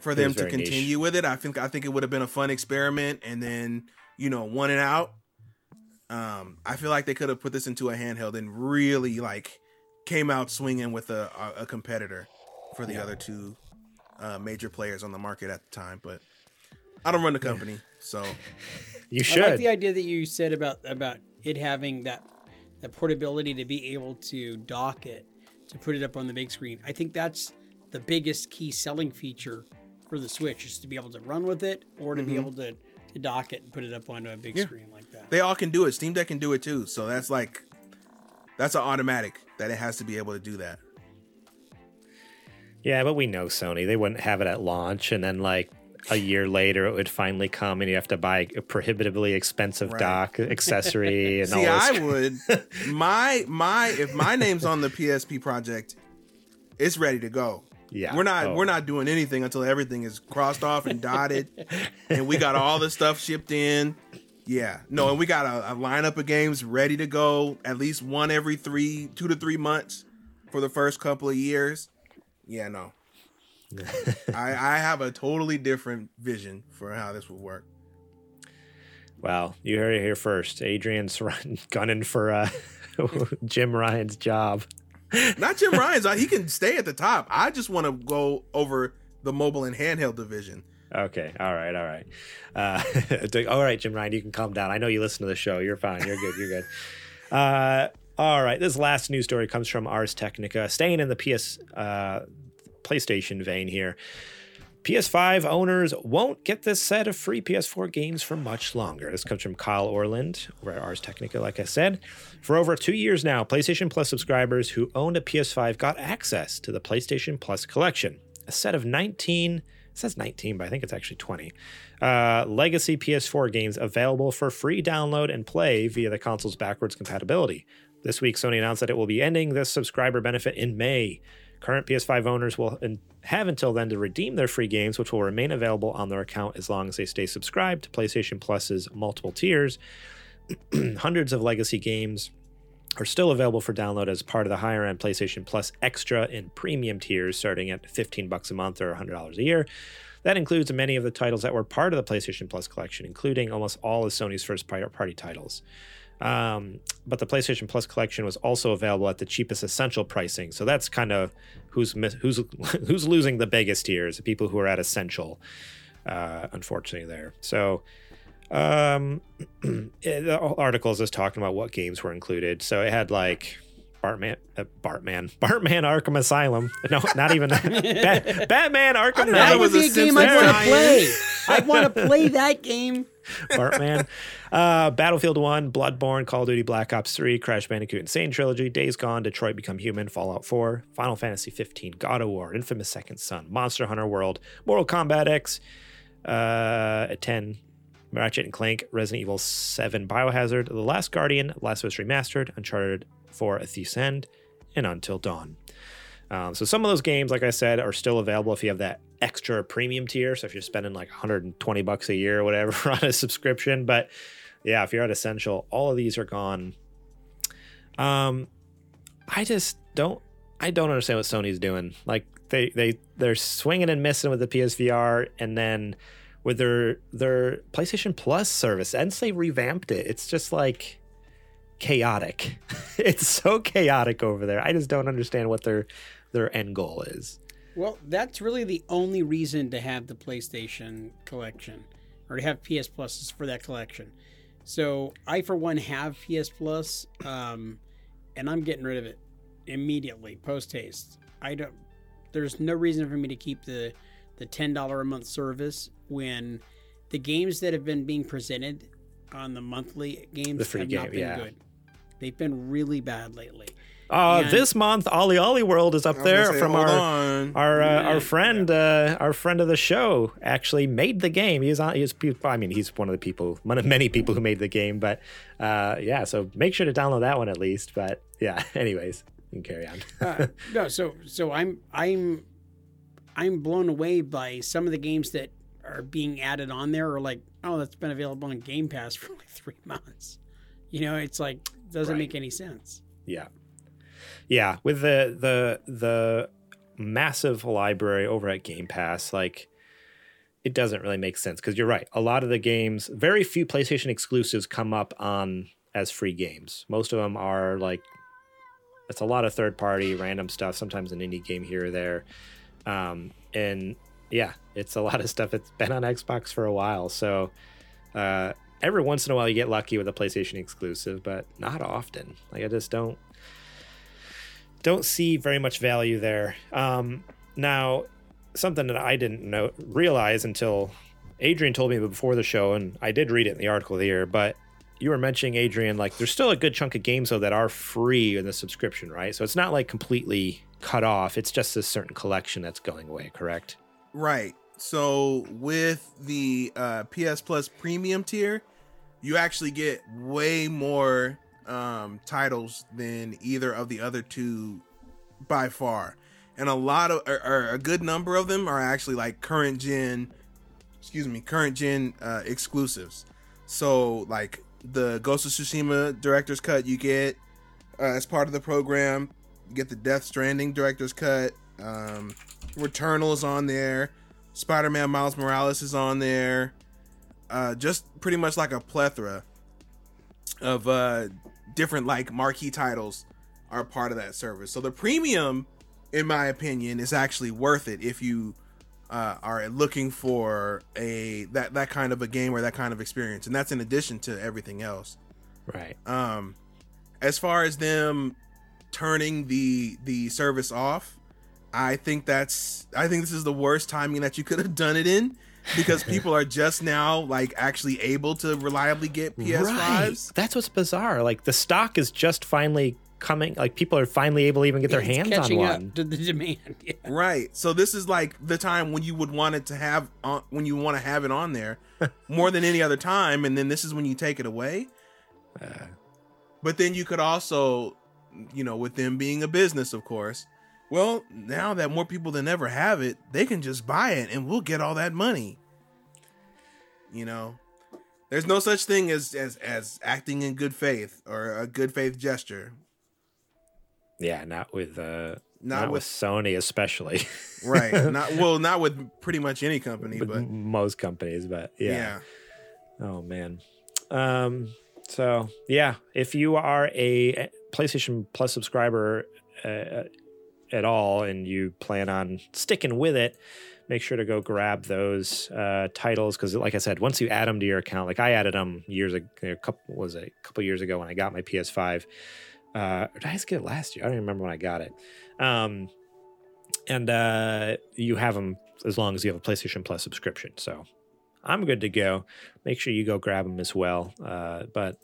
Speaker 4: for them to
Speaker 2: very niche.
Speaker 4: continue with it. I think I think it would have been a fun experiment and then, you know, one and out. Um, I feel like they could have put this into a handheld and really like came out swinging with a a, a competitor for the other two uh, major players on the market at the time. But I don't run the company, so [LAUGHS]
Speaker 2: You
Speaker 3: I
Speaker 2: should.
Speaker 3: like the idea that you said about about it having that that portability to be able to dock it to put it up on the big screen. I think that's the biggest key selling feature for the Switch is to be able to run with it or to be able to, to dock it and put it up onto a big
Speaker 4: Yeah.
Speaker 3: screen like that.
Speaker 4: they all can do it. Steam Deck can do it too. So that's like that's an automatic that it has to be able to do that.
Speaker 2: Yeah, but we know Sony. They wouldn't have it at launch, and then like a year later, it would finally come, and you have to buy a prohibitively expensive
Speaker 4: Right.
Speaker 2: dock accessory [LAUGHS] and
Speaker 4: See,
Speaker 2: all
Speaker 4: I would my my if my name's on the PSP project, it's ready to go.
Speaker 2: Yeah,
Speaker 4: We're not
Speaker 2: Oh.
Speaker 4: we're not doing anything until everything is crossed off and dotted, [LAUGHS] and we got all the stuff shipped in. Yeah, no, and we got a, a lineup of games ready to go. At least one every three, two to three months for the first couple of years. Yeah, no. [LAUGHS] I I have a totally different vision for how this would work.
Speaker 2: Well, you heard it here first. Adrian's [LAUGHS] run, gunning for uh, [LAUGHS] Jim Ryan's job.
Speaker 4: Not Jim Ryan's. uh, He can stay at the top. I just want to go over the mobile and handheld division.
Speaker 2: Okay, all right, all right, uh, all right, Jim Ryan, you can calm down. I know you listen to the show. You're fine. You're good. You're good. Uh, all right, this last news story comes from Ars Technica, staying in the PS uh, PlayStation vein here. PS5 owners won't get this set of free PS4 games for much longer. This comes from Kyle Orland over at Ars Technica, like I said. For over two years now, PlayStation Plus subscribers who owned a PS5 got access to the PlayStation Plus collection, a set of 19, it says 19, but I think it's actually 20, uh, legacy PS4 games available for free download and play via the console's backwards compatibility. This week, Sony announced that it will be ending this subscriber benefit in May. Current PS5 owners will have until then to redeem their free games, which will remain available on their account as long as they stay subscribed to PlayStation Plus's multiple tiers. [CLEARS THROAT] Hundreds of legacy games are still available for download as part of the higher end PlayStation Plus Extra and Premium tiers, starting at 15 bucks a month or $100 a year. That includes many of the titles that were part of the PlayStation Plus collection, including almost all of Sony's first party titles. Um, but the PlayStation Plus collection was also available at the cheapest essential pricing. So that's kind of who's who's [LAUGHS] who's losing the biggest here is the people who are at essential. Uh, unfortunately, there. So um, [CLEARS THROAT] the article is just talking about what games were included. So it had like Bartman, uh, Bartman, [LAUGHS] Bartman Arkham Asylum. No, not even. Bat- [LAUGHS] Batman Arkham
Speaker 4: know
Speaker 3: That would
Speaker 4: was
Speaker 3: be
Speaker 4: a
Speaker 3: a game I'd want to play. I'd want to play that game. [LAUGHS]
Speaker 2: Bartman. Uh, Battlefield 1, Bloodborne, Call of Duty Black Ops 3, Crash Bandicoot Insane Trilogy, Days Gone, Detroit Become Human, Fallout 4, Final Fantasy 15, God of War, Infamous Second Son, Monster Hunter World, Mortal Kombat X, uh, 10, Ratchet and Clank, Resident Evil 7, Biohazard, The Last Guardian, Last of Us Remastered, Uncharted 4, A Thief's End, and Until Dawn. Um, so some of those games, like I said, are still available if you have that extra premium tier. So if you're spending like 120 bucks a year or whatever [LAUGHS] on a subscription, but yeah, if you're at essential, all of these are gone. Um, I just don't, I don't understand what Sony's doing. Like they they they're swinging and missing with the PSVR, and then with their their PlayStation Plus service, and they revamped it, it's just like chaotic. [LAUGHS] it's so chaotic over there. I just don't understand what their their end goal is.
Speaker 3: Well, that's really the only reason to have the PlayStation collection or to have PS Plus is for that collection. So I, for one, have PS Plus, um, and I'm getting rid of it immediately post haste. I don't. There's no reason for me to keep the the ten dollar a month service when the games that have been being presented on the monthly games
Speaker 2: The
Speaker 3: have
Speaker 2: game,
Speaker 3: not been
Speaker 2: yeah.
Speaker 3: good. They've been really bad lately.
Speaker 2: Uh,
Speaker 3: And-
Speaker 2: this month, OlliOlli World is up
Speaker 4: I was gonna
Speaker 2: there
Speaker 4: say,
Speaker 2: from our
Speaker 4: on.
Speaker 2: our uh,
Speaker 3: Yeah.
Speaker 2: our friend uh, our friend of the show actually made the game. He's on. He's I mean he's one of the people, one of many people who made the game. But uh, yeah, so make sure to download that one at least. But yeah, [LAUGHS] anyways, you can carry on.
Speaker 3: uh, no, so so I'm I'm I'm blown away by some of the games that are being added on there. Or like, oh, that's been available on Game Pass [LAUGHS] for like three months. You know, it's like doesn't
Speaker 2: Right.
Speaker 3: make any sense.
Speaker 2: Yeah. Yeah, with the the the massive library over at Game Pass, like it doesn't really make sense because you're right. A lot of the games, very few PlayStation exclusives come up on as free games. Most of them are like it's a lot of third party random stuff, sometimes an indie game here or there. Um and yeah, it's a [LAUGHS] lot of stuff that's been on Xbox for a while. So uh every once in a while you get lucky with a PlayStation exclusive, but not often. Like I just don't don't see very much value there. Um, now, something that I didn't know realize until Adrian told me before the show, and I did read it in the article here, but you were mentioning Adrian, like there's still a good chunk of games though that are free in the subscription, right? So it's not like completely cut off. It's just a certain collection that's going away, correct?
Speaker 4: Right. So with the uh, PS Plus premium tier, you actually get way more um, titles than either of the other two by far, and a lot of or, or a good number of them are actually like current gen, excuse me, current gen uh, exclusives. So like the Ghost of Tsushima director's cut, you get uh, as part of the program. You get the Death Stranding director's cut. Um, Returnal is on there. Spider-Man Miles Morales is on there. Uh, just pretty much like a plethora of uh, different like marquee titles are part of that service. So the premium, in my opinion, is actually worth it if you uh, are looking for a that that kind of a game or that kind of experience, and that's in addition to everything else.
Speaker 2: Right.
Speaker 4: Um, as far as them turning the the service off, I think that's I think this is the worst timing that you could have done it in because people are just now like actually able to reliably get PS5s.
Speaker 2: Right. That's what's bizarre. Like the stock is just finally coming. Like people are finally able to even get their
Speaker 3: It's
Speaker 2: hands on one.
Speaker 3: up to the demand. [LAUGHS] Yeah.
Speaker 4: Right. So this is like the time when you would want it to have on when you want to have it on there [LAUGHS] more than any other time and then this is when you take it away.
Speaker 2: Uh,
Speaker 4: But then you could also, you know, with them being a business, of course, well, now that more people than ever have it, they can just buy it and we'll get all that money. You know, there's no such thing as as as acting in good faith or a good faith gesture.
Speaker 2: yeah, not with uh,
Speaker 4: Not
Speaker 2: not, with,
Speaker 4: with-
Speaker 2: Sony especially. [LAUGHS]
Speaker 4: Right. not well, not with pretty much any company,
Speaker 2: with
Speaker 4: but
Speaker 2: most companies, but
Speaker 4: yeah.
Speaker 2: yeah. Oh man. Um. So yeah, if you are a PlayStation Plus subscriber uh, at all and you plan on sticking with it, make sure to go grab those uh, titles because, like I said, once you add them to your account, like I added them years ago, a couple was it a couple years ago when I got my PS5. Uh, or did I just get it last year? I don't even remember when I got it. Um, and uh, you have them as long as you have a PlayStation Plus subscription. So I'm good to go. Make sure you go grab them as well. Uh, but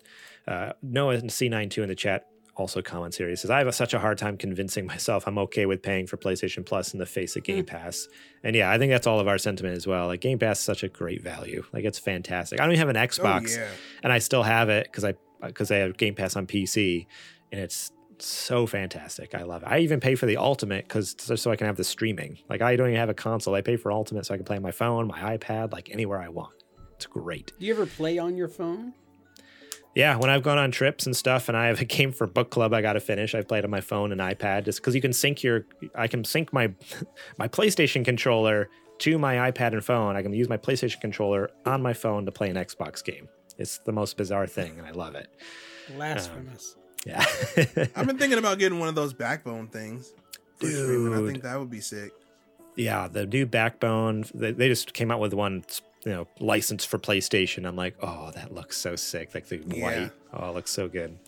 Speaker 2: uh, Noah and C92 in the chat also comments here. He says, I have a, such a hard time convincing [LAUGHS] myself I'm okay with paying for PlayStation Plus in the face of Game mm. Pass. And yeah, I think that's all of our sentiment as well. Like Game Pass is such a great value. Like it's fantastic. I don't even have an
Speaker 4: Oh
Speaker 2: Xbox
Speaker 4: yeah.
Speaker 2: and I still have it because I because I have Game Pass on PC, and it's so fantastic. I love it. I even pay for the Ultimate because so I can have the streaming. Like I don't even have a console. I pay for Ultimate so I can play on my phone, my iPad, like anywhere I want. It's great.
Speaker 3: Do you ever play on your phone?
Speaker 2: Yeah, when I've gone on trips and stuff, and I have a [LAUGHS] game for book club I got to finish, I've played on my phone and iPad just because you can sync your. I can sync my [LAUGHS] my PlayStation controller to my iPad and phone. I can use my PlayStation controller on my phone to play an Xbox game. It's the most bizarre thing, and I love it.
Speaker 3: Blasphemous.
Speaker 2: Um, yeah. [LAUGHS]
Speaker 4: I've been thinking about getting one of those backbone things. Dude. streaming. I think that would be sick.
Speaker 2: yeah, the new Backbone. They, they just came out with one, you know, license for PlayStation. I'm like, oh, that looks so sick. Like the
Speaker 4: Yeah.
Speaker 2: white. Oh, it looks so good.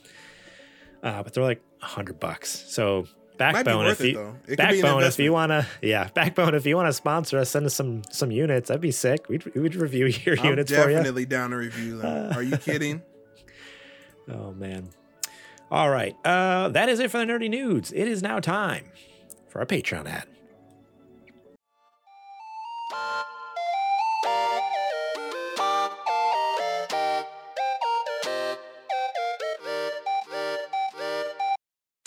Speaker 2: Uh, but they're like a hundred bucks. So Backbone, if you
Speaker 4: though. It could be an
Speaker 2: Backbone, if you wanna, yeah, Backbone, if you wanna sponsor us, send us some some units. That'd be sick. We'd we'd review [LAUGHS] your
Speaker 4: I'm
Speaker 2: units for you.
Speaker 4: definitely down to review them. Are you kidding? [LAUGHS] [LAUGHS]
Speaker 2: Oh man. All right. Uh, that is it for the nerdy nudes. It is now time for our Patreon ad.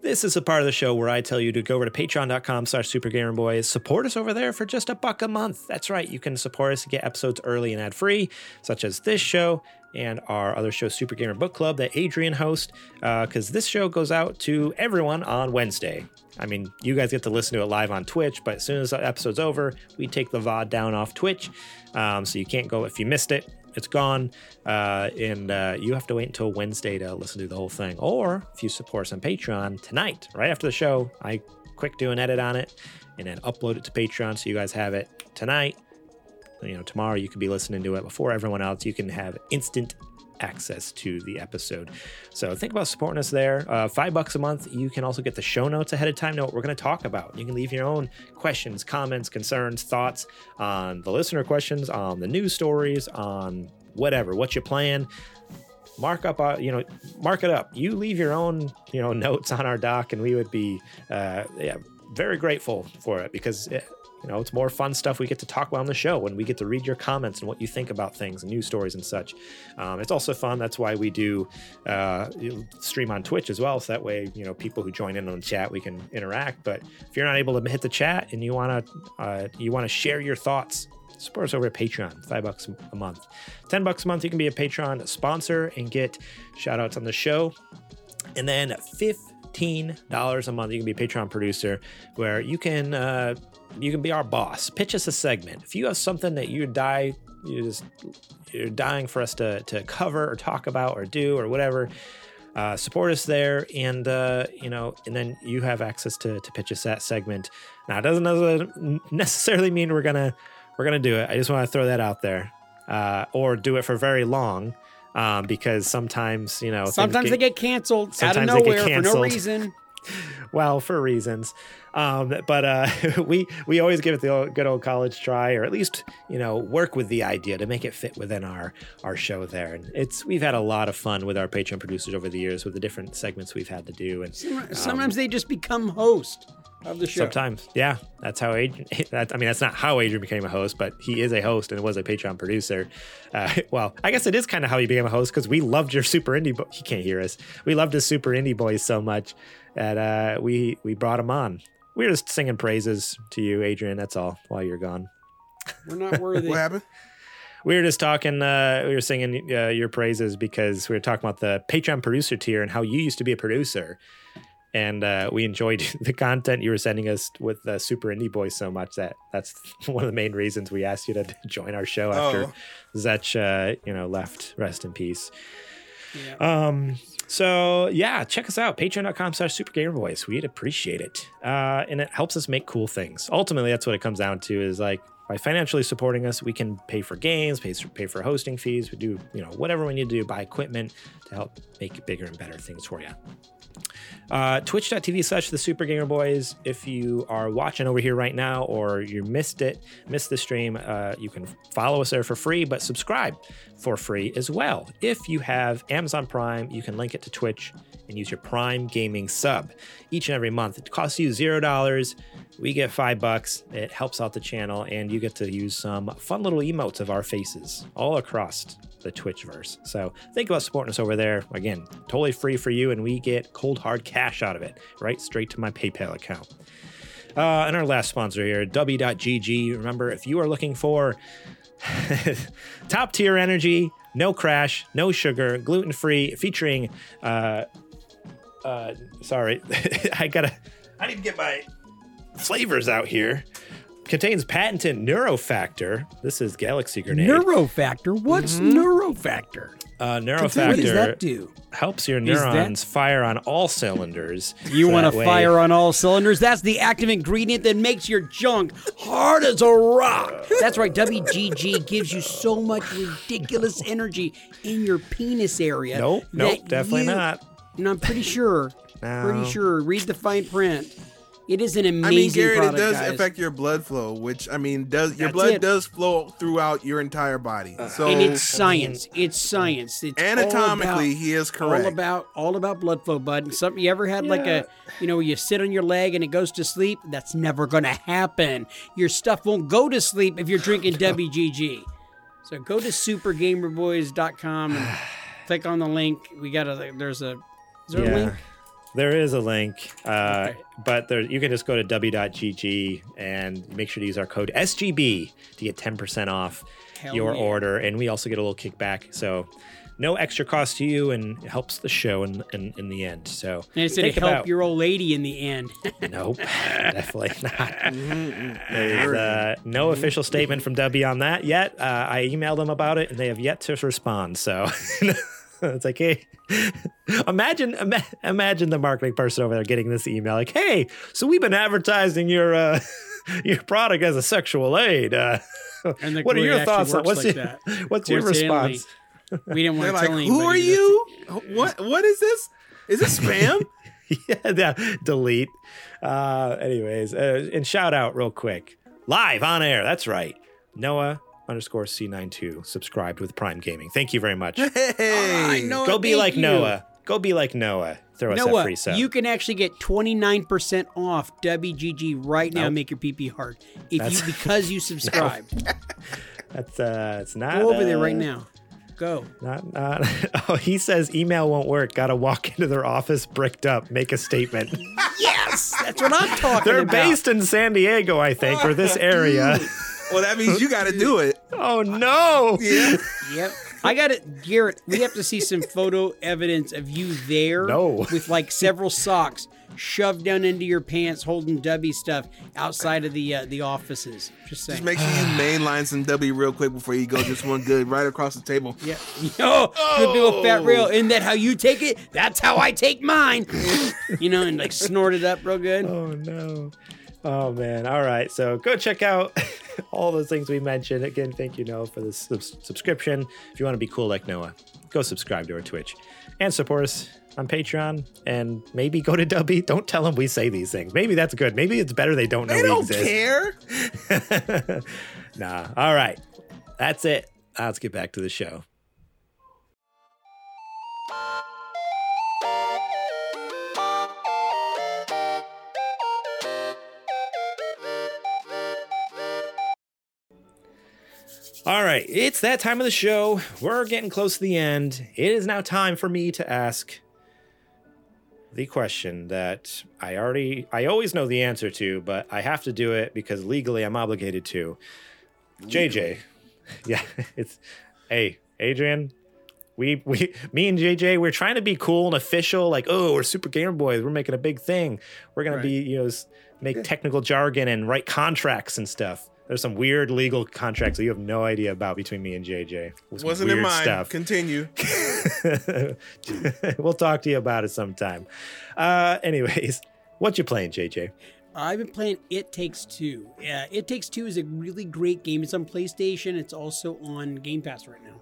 Speaker 2: This is a part of the show where I tell you to go over to patreon.com slash supergamerboys. Support us over there for just a buck a month. That's right. You can support us to get episodes early and ad-free, such as this show and our other show, Super Gamer Book Club, that Adrian hosts, because uh, this show goes out to everyone on Wednesday. I mean, you guys get to listen to it live on Twitch, but as soon as the episode's over, we take the VOD down off Twitch. Um, so you can't go if you missed it it's gone, uh, and uh, you have to wait until Wednesday to listen to the whole thing. Or if you support us on Patreon tonight, right after the show, I quick do an edit on it and then upload it to Patreon so you guys have it tonight. You know, tomorrow you could be listening to it before everyone else. You can have instant access to the episode. So think about supporting us there. Uh, five bucks a month. You can also get the show notes ahead of time. Know what we're going to talk about. You can leave your own questions, comments, concerns, thoughts on the listener questions, on the news stories, on whatever, what you plan. Mark up, uh, you know, mark it up. You leave your own, you know, [LAUGHS] notes on our doc, and we would be, uh, yeah, very grateful for it because it, you know, it's more fun stuff we get to talk about on the show when we get to read your comments and what you think about things and news stories and such. Um, it's also fun. That's why we do uh, stream on Twitch as well. So that way, you know, people who join in on the chat, we can interact. But if you're not able to hit the chat and you want to, uh, you want to share your thoughts, support us over at Patreon, five bucks a month. Ten bucks a month, you can be a Patreon sponsor and get shout outs on the show. And then $15 a month, you can be a Patreon producer where you can uh, you can be our boss. Pitch us a segment. If you have something that you die, you just you're dying for us to to cover or talk about or do or whatever. Uh, support us there, and uh, you know, and then you have access to to pitch us that segment. Now, it doesn't necessarily mean we're gonna we're gonna do it. I just want to throw that out there, uh, or do it for very long, um, because sometimes you know
Speaker 3: sometimes
Speaker 2: get,
Speaker 3: they get canceled out of nowhere for no reason. [LAUGHS]
Speaker 2: well, for reasons. Um, but uh, [LAUGHS] we we always give it the old, good old college try, or at least you know work with the idea to make it fit within our our show there. And it's we've had a lot of fun with our Patreon producers over the years with the different segments we've had to do. And
Speaker 3: sometimes um, they just become host of the show.
Speaker 2: Sometimes, yeah, that's how Adrian. [LAUGHS] That, I mean, that's not how Adrian became a host, but he is a host and was a Patreon producer. Uh, [LAUGHS] well, I guess it is kind of how he became a host because we loved your Super Indie. Bo- he can't hear us. We loved his Super Indie Boys so much that uh, we we brought him on. We are just singing praises to you, Adrian. That's all. While you're gone,
Speaker 3: we're not worthy. [LAUGHS]
Speaker 4: what happened?
Speaker 2: We were just talking. Uh, we were singing uh, your praises because we were talking about the Patreon producer tier and how you used to be a producer and uh, we enjoyed [LAUGHS] the content you were sending us with the Super Indie Boys so much that that's [LAUGHS] one of the main reasons we asked you to [LAUGHS] join our show after oh. Zetch, uh, you know, left. Rest in peace. Yeah. Um. So yeah, check us out. Patreon.com slash Super Gamer Boys. We'd appreciate it, uh, and it helps us make cool things. Ultimately, that's what it comes down to. Is like by financially supporting us, we can pay for games, pay, pay for hosting fees. We do, you know, whatever we need to do, buy equipment to help make bigger and better things for you. Uh, Twitch.tv slash the Super Gamer Boys. If you are watching over here right now or you missed it, missed the stream, uh, you can follow us there for free, but subscribe for free as well. If you have Amazon Prime, you can link it to Twitch and use your Prime Gaming sub each and every month. It costs you zero dollars. We get five bucks. It helps out the channel, and you get to use some fun little emotes of our faces all across the Twitchverse. So think about supporting us over there. Again, totally free for you, and we get cold hard cash out of it, right straight to my PayPal account. Uh, and our last sponsor here, Dubby.gg. Remember, if you are looking for [LAUGHS] top tier energy, no crash, no sugar, gluten free, featuring. Uh, uh, sorry, [LAUGHS] I gotta. I need to get my flavors out here. Contains patented neurofactor. This is Galaxy Grenade.
Speaker 3: Neurofactor? What's mm-hmm. neurofactor?
Speaker 2: Uh, neurofactor. What does that do? Helps your neurons fire on all cylinders.
Speaker 3: You so want to fire on all cylinders? That's the active ingredient that makes your junk hard as a rock. That's right. WGG gives you so much ridiculous energy in your penis area.
Speaker 2: Nope, nope, definitely
Speaker 3: you,
Speaker 2: not
Speaker 3: No, I'm pretty sure.
Speaker 2: No.
Speaker 3: Pretty sure. Read the fine print. It is an amazing
Speaker 4: I mean, Garrett,
Speaker 3: product,
Speaker 4: it does
Speaker 3: guys.
Speaker 4: affect your blood flow, which I mean, does your
Speaker 3: That's
Speaker 4: blood
Speaker 3: it.
Speaker 4: does flow throughout your entire body. Uh, so
Speaker 3: and it's science. It's science. It's
Speaker 4: anatomically,
Speaker 3: about-
Speaker 4: he is correct.
Speaker 3: All about all about blood flow, bud. And something you ever had like a you know you sit on your leg and it goes to sleep? That's never gonna happen. Your stuff won't go to sleep if you're drinking [SIGHS] WGG. So go to supergamerboys.com and [SIGHS] click on the link. We got a there's a is there a link?
Speaker 2: There is a link, uh,
Speaker 3: Okay.
Speaker 2: but there you can just go to dubby.gg and make sure to use our code SGB to get 10% off
Speaker 3: Hell
Speaker 2: your
Speaker 3: yeah.
Speaker 2: order, and we also get a little kickback. So no extra cost to you, and it helps the show in, in, in the end. So
Speaker 3: And it's gonna help
Speaker 2: about-
Speaker 3: your old lady in the end. [LAUGHS]
Speaker 2: Nope, definitely not.
Speaker 3: Mm-hmm,
Speaker 2: There's uh, no official statement from Dubby on that yet. Uh, I emailed them about it, and they have yet to respond. So [LAUGHS] [LAUGHS] it's like, hey, [LAUGHS] imagine, ima- imagine the marketing person over there getting this email, like, hey, so we've been advertising your uh, [LAUGHS] your product as a sexual aid. Uh,
Speaker 3: And the
Speaker 2: what are your thoughts on what's
Speaker 3: like
Speaker 2: your
Speaker 3: that.
Speaker 2: what's your
Speaker 3: Coincidentally,
Speaker 2: response?
Speaker 3: We didn't
Speaker 4: They're
Speaker 3: want to
Speaker 4: like,
Speaker 3: tell
Speaker 4: "Who are you? What? What is this? Is this spam?"
Speaker 2: yeah, yeah, delete. Uh, anyways, uh, and shout out real quick, live on air. That's right, Noah underscore C92 subscribed with Prime Gaming. Thank you very much. [LAUGHS]
Speaker 4: hey,
Speaker 3: know
Speaker 2: Go be
Speaker 3: Thank
Speaker 2: like
Speaker 3: you.
Speaker 2: Noah. Go be like Noah. Throw us that free sub.
Speaker 3: you can actually get 29% off WGG right now.
Speaker 2: Nope.
Speaker 3: and Make your PP hard if
Speaker 2: That's-
Speaker 3: you because you [LAUGHS] subscribe. [LAUGHS]
Speaker 2: That's uh, it's not.
Speaker 3: Go over there
Speaker 2: uh,
Speaker 3: right now. Go.
Speaker 2: Not, not. Oh, he says email won't work. Got to walk into their office bricked up, make a statement.
Speaker 3: Yes, that's what I'm talking about.
Speaker 2: They're based in San Diego, I think, or this area.
Speaker 4: well, that means you got to do it.
Speaker 2: Oh no!
Speaker 4: Yeah.
Speaker 3: Yep. I got it, Garrett. We have to see some photo evidence of you there.
Speaker 2: No.
Speaker 3: With like several socks shoved down into your pants, holding Dubby stuff outside of the uh, the offices. Just saying.
Speaker 4: Just make sure you [SIGHS] mainline some Dubby real quick before you go. Just one good right across the table.
Speaker 3: Yeah. Yo, good big old fat rail. Isn't that how you take it? That's how I take mine. [LAUGHS] you know, and like snort it up real good.
Speaker 2: Oh no. Oh man. All right. So go check out [LAUGHS] all those things we mentioned. Again, thank you, Noah, for this subs- subscription. If you want to be cool like Noah, go subscribe to our Twitch and support us on Patreon. And maybe go to Dubby. Don't tell them we say these things. Maybe that's good. Maybe it's better they don't know
Speaker 4: They don't
Speaker 2: exist.
Speaker 4: care. [LAUGHS]
Speaker 2: nah. All right. That's it. Let's get back to the show. All right, it's that time of the show. We're getting close to the end. It is now time for me to ask the question that I already I always know the answer to, but I have to do it because legally I'm obligated to. JJ. [LAUGHS] Yeah, [LAUGHS] it's hey, Adrian. We we me and JJ we're trying to be cool and official like, "Oh, we're Super Gamer Boys. We're making a big thing. We're going to be, you know, make technical jargon and write contracts and stuff." There's some weird legal contracts that you have no idea about between me and JJ. Some
Speaker 4: Wasn't in
Speaker 2: weird
Speaker 4: mine.
Speaker 2: stuff.
Speaker 4: Continue. [LAUGHS]
Speaker 2: we'll talk to you about it sometime. Uh, anyways, what you playing, JJ?
Speaker 3: I've been playing It Takes Two. Yeah, It Takes Two is a really great game. It's on PlayStation. It's also on Game Pass right now.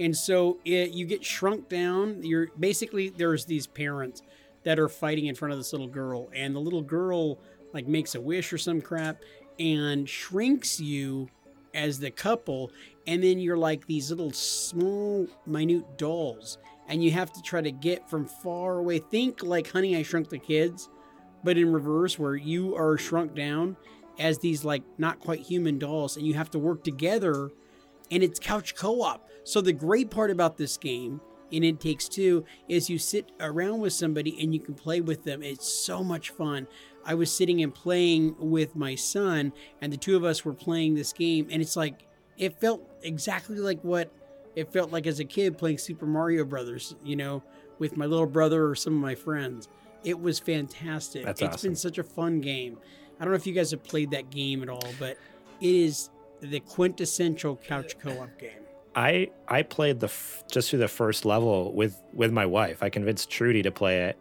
Speaker 3: And so it, you get shrunk down. You're basically there's these parents that are fighting in front of this little girl, and the little girl like makes a wish or some crap and shrinks you as the couple, and then you're like these little small, minute dolls, and you have to try to get from far away. Think like Honey, I Shrunk the Kids but in reverse where you are shrunk down as these like not quite human dolls and you have to work together and it's couch co-op. So the great part about this game and it takes two is you sit around with somebody and you can play with them. It's so much fun i was sitting and playing with my son and the two of us were playing this game and it's like it felt exactly like what it felt like as a kid playing super mario brothers you know with my little brother or some of my friends it was fantastic.
Speaker 2: That's
Speaker 3: It's
Speaker 2: awesome.
Speaker 3: been such a fun game. I don't know if you guys have played that game at all, but it is the quintessential couch co-op game.
Speaker 2: I I played the f- just through the first level with with my wife. I convinced Trudy to play it,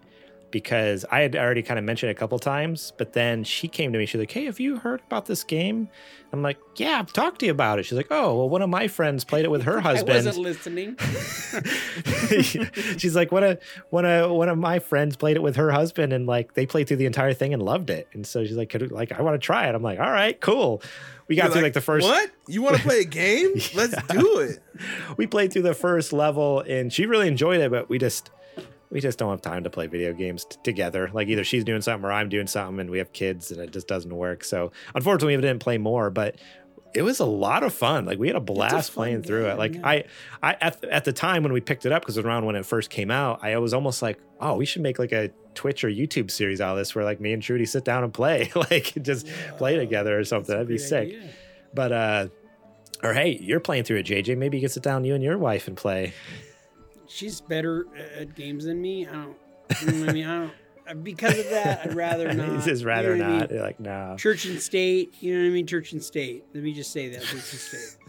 Speaker 2: because I had already kind of mentioned it a couple times, but then she came to me. She's like, "Hey, have you heard about this game?" I'm like, "Yeah, I've talked to you about it." She's like, "Oh, well, one of my friends played it with her [LAUGHS]
Speaker 3: I
Speaker 2: husband."
Speaker 3: wasn't listening. [LAUGHS]
Speaker 2: She's like, one of one of one of my friends played it with her husband, and like they played through the entire thing and loved it. And so she's like, Could, like I want to try it. I'm like, all right, cool. We got
Speaker 4: You're
Speaker 2: through like, the first.
Speaker 4: What? You want to play a game? [LAUGHS] Let's do it.
Speaker 2: We played through the first level, and she really enjoyed it. But we just we just don't have time to play video games t- together. Like either she's doing something or I'm doing something, and we have kids, and it just doesn't work. So unfortunately, we didn't play more, but. It was a lot of fun. Like we had a blast
Speaker 3: fun
Speaker 2: playing through it. Like
Speaker 3: yeah.
Speaker 2: I, I at, at the time when we picked it up, because it was around when it first came out, I was almost like, oh, we should make like a Twitch or YouTube series out of this, where like me and Trudy sit down and play, [LAUGHS] like just play together or something. That'd be sick.
Speaker 3: idea.
Speaker 2: But uh, or hey, you're playing through it, JJ. Maybe you can sit down, you and your wife, and play.
Speaker 3: She's better at games than me. I don't. I mean, I don't. Because of that, I'd rather [LAUGHS] not.
Speaker 2: He's just
Speaker 3: you
Speaker 2: rather
Speaker 3: know what I mean?
Speaker 2: not. You're like, no.
Speaker 3: Church and state. You know what I mean? Church and state. Let me just say that. Church and state. [LAUGHS]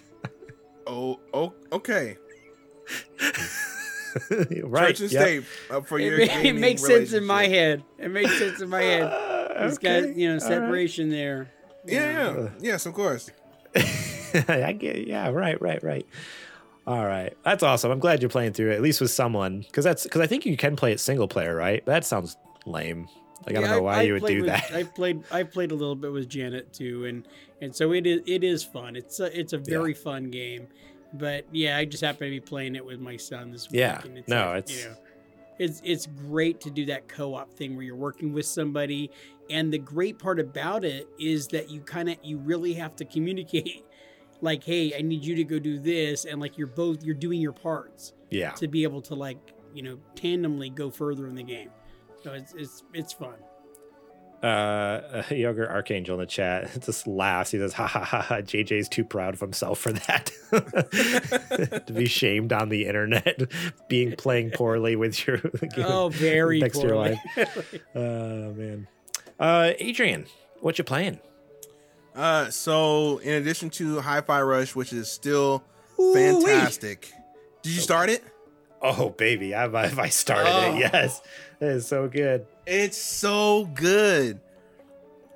Speaker 4: Oh, oh, okay. [LAUGHS]
Speaker 2: right.
Speaker 4: Church and
Speaker 2: yep.
Speaker 4: state uh, for your.
Speaker 3: It, ma- it makes sense in my head. It makes sense in my head.
Speaker 2: Uh,
Speaker 3: It's got you know
Speaker 2: all right.
Speaker 3: separation there.
Speaker 4: Yeah, yeah, yes, of course.
Speaker 2: I get. Yeah. Right. Right. Right. All right. That's awesome. I'm glad you're playing through it at least with someone, because that's because I think you can play it single player, right? That sounds lame. Like I don't know why
Speaker 3: I
Speaker 2: you would do
Speaker 3: with-
Speaker 2: that.
Speaker 3: I played I played a little bit with Janet too, and and so it is it is fun. It's a it's a very fun game, but yeah, I just happen to be playing it with my son this week.
Speaker 2: Yeah.
Speaker 3: and
Speaker 2: No,
Speaker 3: like,
Speaker 2: it's-
Speaker 3: you know, it's it's great to do that co-op thing where you're working with somebody, and the great part about it is that you kind of you really have to communicate. Like, hey, I need you to go do this, and like you're both you're doing your parts
Speaker 2: yeah.
Speaker 3: to be able to like you know tandemly go further in the game. So it's it's it's fun.
Speaker 2: uh, [LAUGHS] Yogurt Archangel in the chat [LAUGHS] just laughs. He says, "Ha ha ha! ha JJ's too proud of himself for that. [LAUGHS] to be shamed on the internet, being playing poorly with your
Speaker 3: Oh, very
Speaker 2: next to your life. Oh man, uh, Adrian, what you playing?
Speaker 4: Uh, so in addition to Hi-Fi Rush, which is still
Speaker 3: Ooh-wee.
Speaker 4: fantastic, did you start it?
Speaker 2: Oh baby, I've, I've started
Speaker 4: Oh.
Speaker 2: it. Yes, it is so good.
Speaker 4: It's so good.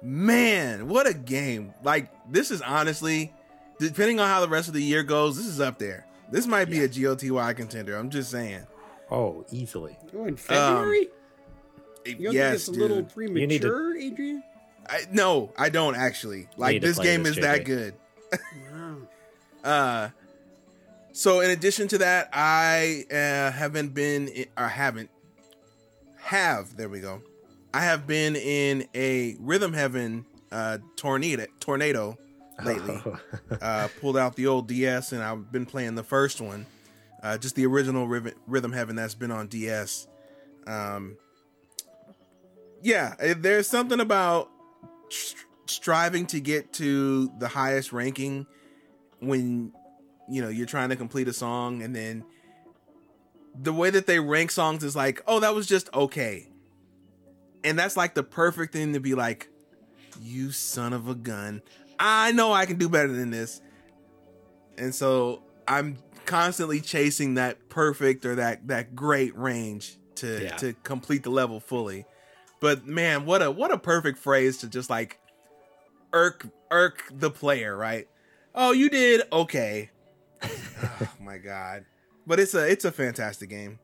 Speaker 4: Man, what a game. Like, this is honestly, depending on how the rest of the year goes, this is up there. This might be a GOTY contender. I'm just saying.
Speaker 2: Oh, easily.
Speaker 3: Oh, in February? you don't
Speaker 4: Um, yes,
Speaker 3: think it's a little
Speaker 4: dude.
Speaker 2: You need to-
Speaker 3: Adrian?
Speaker 4: I, no, I don't actually. Like, this game
Speaker 2: this,
Speaker 4: is that good. [LAUGHS] Uh, so in addition to that, I uh, haven't been in, or haven't have there we go. I have been in a Rhythm Heaven uh, tornado tornado lately. [LAUGHS] uh, pulled out the old DS and I've been playing the first one, uh, just the original Rhythm, Rhythm Heaven that's been on DS. Um, yeah, eh, there's something about str- striving to get to the highest ranking when you know you're trying to complete a song and then the way that they rank songs is like oh that was just okay. And that's like the perfect thing to be like you son of a gun. I know i can do better than this. And so i'm constantly chasing that perfect or that that great range to
Speaker 2: Yeah.
Speaker 4: to complete the level fully but man what a what a perfect phrase to just like irk irk the player right? Oh you did? Okay. [LAUGHS] Oh my god. But it's a it's a fantastic game.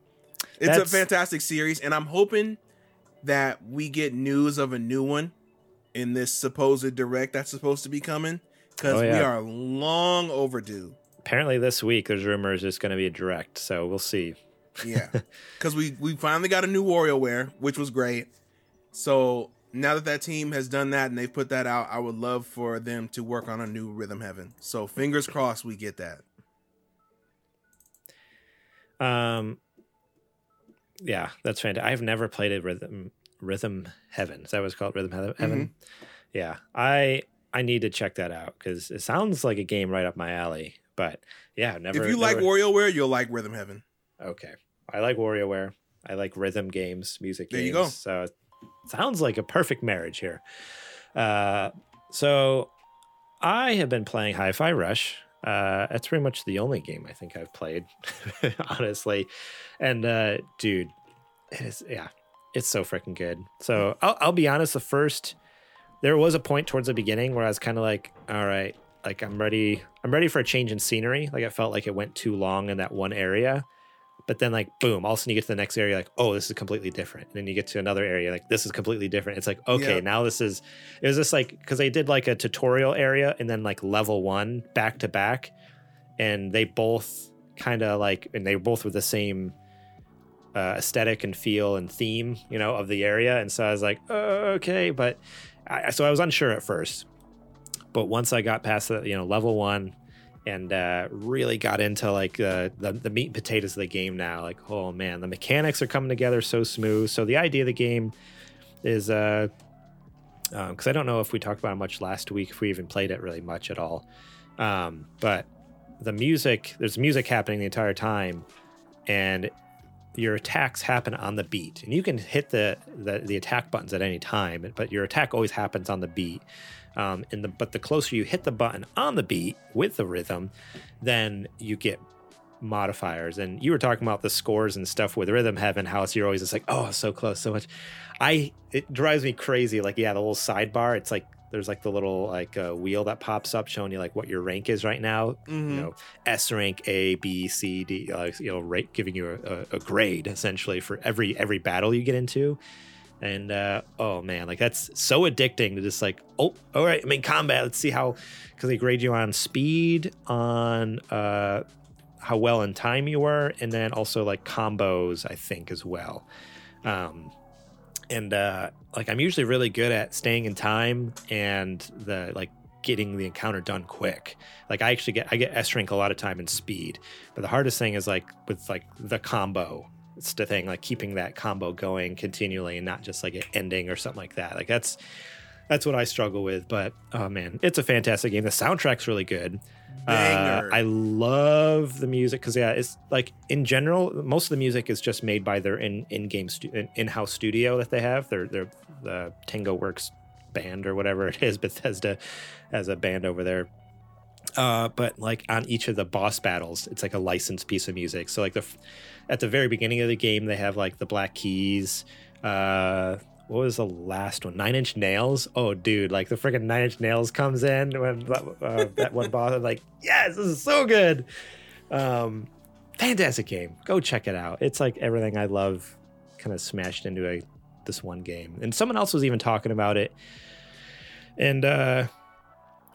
Speaker 4: It's
Speaker 2: That's-
Speaker 4: a fantastic series and i'm hoping that we get news of a new one in this supposed direct that's supposed to be coming because
Speaker 2: Oh,
Speaker 4: we are long overdue.
Speaker 2: Apparently, this week there's rumors it's going to be a direct, so we'll see.
Speaker 4: yeah. [LAUGHS] Because we we finally got a new WarioWare, which was great so now that that team has done that and they've put that out i would love for them to work on a new rhythm heaven so fingers crossed we get that
Speaker 2: Um, yeah, that's fantastic. I've never played a rhythm rhythm heaven. Is that what it's called? Rhythm Heaven. Heaven? Yeah, I I need to check that out because it sounds like a game right up my alley. But yeah, never.
Speaker 4: if you like
Speaker 2: never-
Speaker 4: WarioWare, you'll like rhythm heaven
Speaker 2: okay, I like WarioWare. I like rhythm games, music
Speaker 4: There
Speaker 2: games.
Speaker 4: you go.
Speaker 2: So sounds like a perfect marriage here. Uh, so I have been playing Hi-Fi Rush. Uh, that's pretty much the only game I think I've played, [LAUGHS] honestly. And uh, dude, it is yeah, it's so freaking good. So I'll, I'll be honest. The first, there was a point towards the beginning where I was kind of like, all right, like I'm ready. I'm ready for a change in scenery. Like I felt like it went too long in that one area. But then like boom, all of a sudden you get to the next area, like, oh, this is completely different. And then you get to another area, like this is completely different. It's like, okay,
Speaker 4: Yeah.
Speaker 2: now this is it was just like because they did like a tutorial area and then like level one back to back. And they both kind of like and they both were the same uh, aesthetic and feel and theme, you know, of the area. And so I was like, oh, okay, but I, so I was unsure at first. But once I got past the, you know, level one and uh, really got into like uh, the, the meat and potatoes of the game now, like, oh man, the mechanics are coming together so smooth. So the idea of the game is, uh, because I don't know if we talked about it much last week, if we even played it really much at all. Um, but the music, there's music happening the entire time, and your attacks happen on the beat and you can hit the, the the attack buttons at any time but your attack always happens on the beat um, and the but the closer you hit the button on the beat with the rhythm then you get modifiers. And you were talking about the scores and stuff with rhythm heaven how it's you're always just like oh so close so much. I it drives me crazy. Like yeah the little sidebar it's like there's like the little like uh, wheel that pops up showing you like what your rank is right now.
Speaker 4: Mhm.
Speaker 2: you know S rank A B C D uh, you know rate giving you a, a, a grade essentially for every every battle you get into and uh, oh man like that's so addicting to just like oh all right I'm in combat let's see how because they grade you on speed on uh, how well in time you were and then also like combos I think as well um, and uh, like I'm usually really good at staying in time and the like getting the encounter done quick. Like I actually get I get S rank a lot of time in speed, but the hardest thing is like with like the combo. It's the thing like keeping that combo going continually and not just like it ending or something like that. Like that's that's what I struggle with. But oh man, it's a fantastic game. The soundtrack's really good. Uh, I love the music because yeah, it's like in general, most of the music is just made by their in in game stu- in- in-house studio that they have. Their their the Tango Works band or whatever it is. [LAUGHS] Bethesda has a band over there. Uh, but like on each of the boss battles, it's like a licensed piece of music. So like the f- at the very beginning of the game, they have like the Black Keys. Uh, what was the last one? Nine Inch Nails. Oh, dude, like the freaking Nine Inch Nails comes in when uh, that one boss. I'm like, yes, this is so good. Um, fantastic game. Go check it out. It's like everything I love, kind of smashed into a this one game. And someone else was even talking about it. And uh,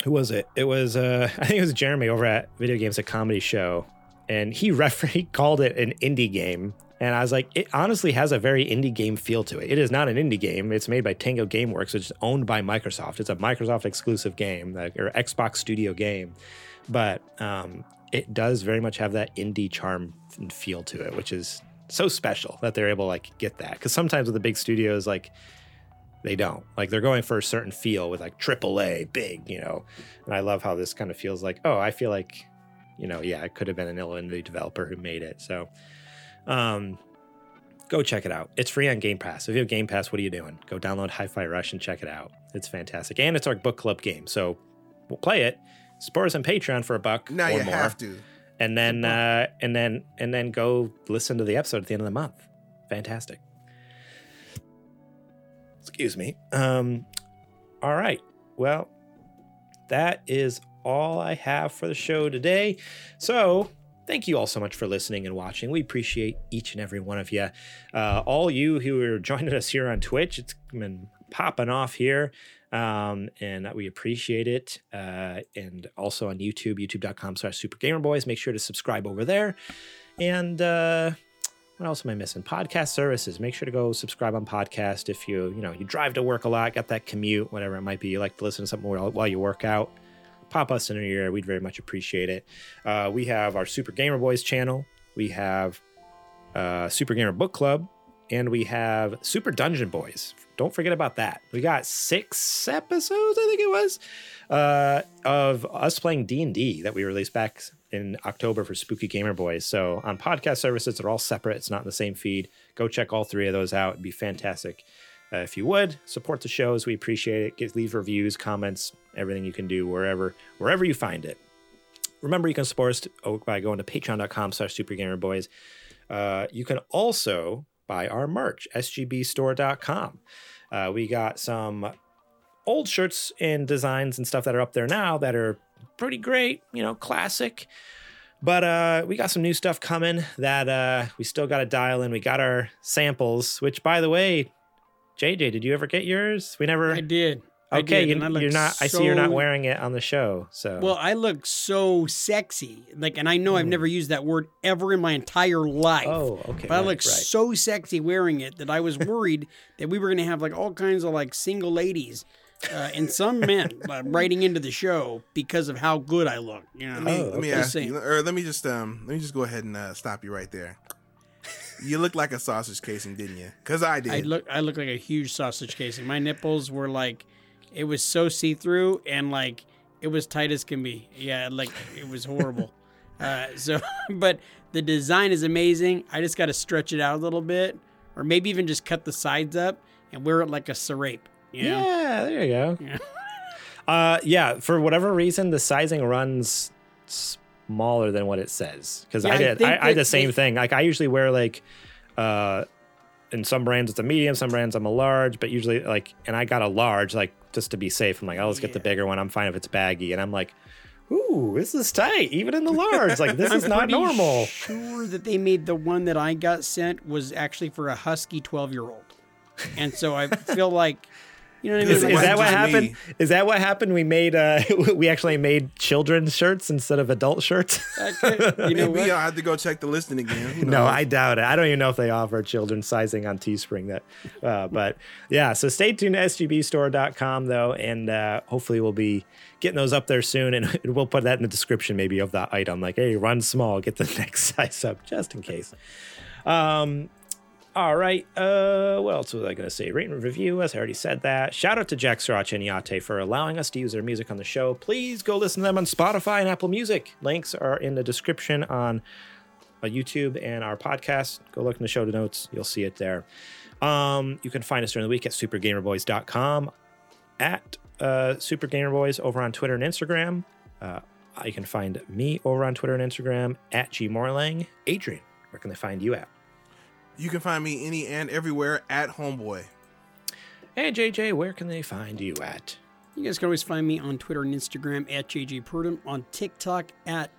Speaker 2: who was it? It was uh, [LAUGHS] I think it was Jeremy over at Video Games a Comedy Show, and he [LAUGHS] refer he called it an indie game. And I was like, it honestly has a very indie game feel to it. It is not an indie game. It's made by Tango Gameworks, which is owned by Microsoft. It's a Microsoft exclusive game, like, or Xbox Studio game. But um, it does very much have that indie charm and feel to it, which is so special that they're able to like get that. Because sometimes with the big studios, like they don't. Like they're going for a certain feel with like AAA, big, you know. And I love how this kind of feels like, oh, I feel like, you know, yeah, it could have been an Illinois developer who made it. So, um, go check it out. It's free on Game Pass. If you have Game Pass, what are you doing? Go download Hi-Fi Rush and check it out. It's fantastic, and it's our book club game. So we'll play it. Support us on Patreon for a buck
Speaker 4: now
Speaker 2: or
Speaker 4: you
Speaker 2: more
Speaker 4: have to.
Speaker 2: and then uh, and then and then go listen to the episode at the end of the month. Fantastic. Excuse me. Um, all right. Well, that is all I have for the show today. So. Thank you all so much for listening and watching. We appreciate each and every one of you. Uh, all you who are joining us here on Twitch, it's been popping off here um, and we appreciate it. Uh, and also on YouTube, youtube.com slash supergamerboys. Make sure to subscribe over there. And uh, what else am I missing? Podcast services. Make sure to go subscribe on podcast if you, you know, you drive to work a lot, got that commute, whatever it might be. You like to listen to something while, while you work out. Pop us in your ear. We'd very much appreciate it. Uh, we have our Super Gamer Boys channel. We have uh, Super Gamer Book Club, and we have Super Dungeon Boys. Don't forget about that. We got six episodes, I think it was, uh, of us playing D and D that we released back in October for Spooky Gamer Boys. So on podcast services, they're all separate. It's not in the same feed. Go check all three of those out. It'd be fantastic. Uh, if you would support the shows, we appreciate it. Get, leave reviews, comments, everything you can do wherever wherever you find it. Remember, you can support us oh, by going to patreon.com slash supergamerboys. Uh, you can also buy our merch, sgbstore.com. Uh, we got some old shirts and designs and stuff that are up there now that are pretty great, you know, classic. But uh, we got some new stuff coming that uh, we still got to dial in. We got our samples, which, by the way, JJ, did you ever get yours? We never.
Speaker 3: I did. I
Speaker 2: Okay,
Speaker 3: did,
Speaker 2: you,
Speaker 3: and I look
Speaker 2: you're not. I see you're not wearing it on the show. So
Speaker 3: Well, I look so sexy. Like, and I know I've
Speaker 2: Hmm.
Speaker 3: never used that word ever in my entire life.
Speaker 2: oh, okay.
Speaker 3: But I look
Speaker 2: right.
Speaker 3: so sexy wearing it that I was worried [LAUGHS] that we were going to have like all kinds of like single ladies uh, and some men [LAUGHS] uh, writing into the show because of how good I look. You know,
Speaker 4: Let me,
Speaker 2: Oh,
Speaker 4: let me ask you, or let me just um, let me just go ahead and uh, stop you right there. You look like a sausage casing, didn't you? Because I did.
Speaker 3: I look I look like a huge sausage casing. My nipples were like, it was so see through and like it was tight as can be. Yeah, like it was horrible. [LAUGHS] uh, so, [LAUGHS] but the design is amazing. I just got to stretch it out a little bit, or maybe even just cut the sides up and wear it like a serape. You know?
Speaker 2: Yeah, there you go.
Speaker 3: Yeah. [LAUGHS]
Speaker 2: Uh, yeah. For whatever reason, the sizing runs smaller than what it says. Because
Speaker 3: Yeah,
Speaker 2: I
Speaker 3: I
Speaker 2: did. I, I did the same thing. Like I usually wear like, uh, in some brands it's a medium, some brands I'm a large, but usually like, and I got a large like just to be safe. I'm like, oh, I'll just get the bigger one. I'm fine if it's baggy, and I'm like. Ooh, this is tight, even in the [LAUGHS] large. Like this is
Speaker 3: I'm
Speaker 2: not
Speaker 3: pretty
Speaker 2: normal.
Speaker 3: Sure that they made the one that I got sent was actually for a husky twelve year old, and so I feel like, you know what I mean.
Speaker 2: Is,
Speaker 4: It
Speaker 2: is
Speaker 3: Like,
Speaker 2: that what happened?
Speaker 4: me.
Speaker 2: Is that what happened? We made uh [LAUGHS] we actually made children's shirts instead of adult shirts. [LAUGHS]
Speaker 3: that could- you know
Speaker 4: Maybe
Speaker 3: what?
Speaker 4: I'll have to go check the listing again.
Speaker 2: No. I doubt it. I don't even know if they offer children's sizing on Teespring. That, uh, but yeah. So stay tuned to sgbstore.com though, and uh, hopefully we'll be getting those up there soon, and [LAUGHS] we'll put that in the description maybe of that item. Like, hey, run small, get the next size up, just in case. Um, all right. Uh, what else was I going to say? Rate and review as I already said that. Shout out to Jack Sriracha and Yate for allowing us to use their music on the show. Please go listen to them on Spotify and Apple Music. Links are in the description on uh, YouTube and our podcast. Go look in the show notes. You'll see it there. Um, you can find us during the week at supergamerboys.com, at uh, supergamerboys over on Twitter and Instagram. Uh, you can find me over on Twitter and Instagram at gmorlang. Adrian, where can they find you at?
Speaker 4: You can find me any and everywhere at Homeboy.
Speaker 2: Hey, JJ, where can they find you at?
Speaker 3: You guys can always find me on Twitter and Instagram at JJ Purdom, on TikTok at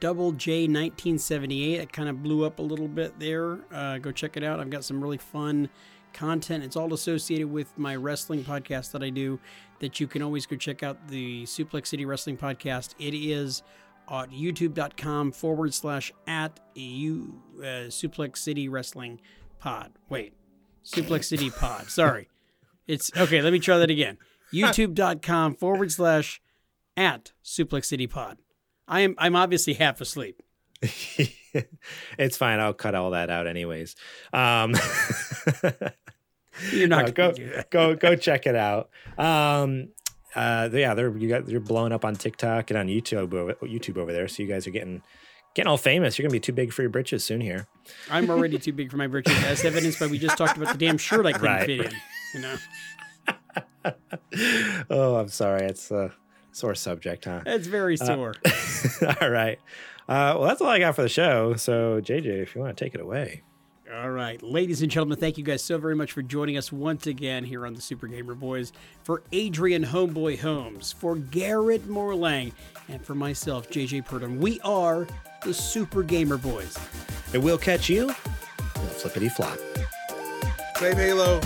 Speaker 3: Double J1978. It kind of blew up a little bit there. Uh, go check it out. I've got some really fun content. It's all associated with my wrestling podcast that I do. That you can always go check out the Suplex City Wrestling Podcast. It is at youtube.com forward slash at you uh, Suplex City Wrestling Pod. Wait, Suplex City Pod. Sorry. [LAUGHS] It's okay. Let me try that again. YouTube.com forward slash at Suplex City Pod. I am I'm obviously half asleep. [LAUGHS]
Speaker 2: it's fine. I'll cut all that out anyways. Um, [LAUGHS]
Speaker 3: You're not
Speaker 2: no,
Speaker 3: gonna
Speaker 2: go go go check it out. Um, uh, yeah, they're you got you're blowing up on TikTok and on YouTube over, YouTube over there. So you guys are getting getting all famous. You're gonna be too big for your britches soon here.
Speaker 3: I'm already too big for my britches, as evidenced by we just talked about the damn shirt I couldn't
Speaker 2: Right,
Speaker 3: fit in. You know, [LAUGHS]
Speaker 2: oh, I'm sorry. It's a sore subject, huh?
Speaker 3: It's very sore. [LAUGHS]
Speaker 2: all right. Uh, well, that's all I got for the show. So, JJ, if you want to take it away.
Speaker 3: All right, ladies and gentlemen, thank you guys so very much for joining us once again here on the Super Gamer Boys. For Adrian Homeboy Holmes, for Garrett Morlang, and for myself, JJ Purdom, we are the Super Gamer Boys.
Speaker 2: And we'll catch you in flippity flop.
Speaker 4: Save Halo.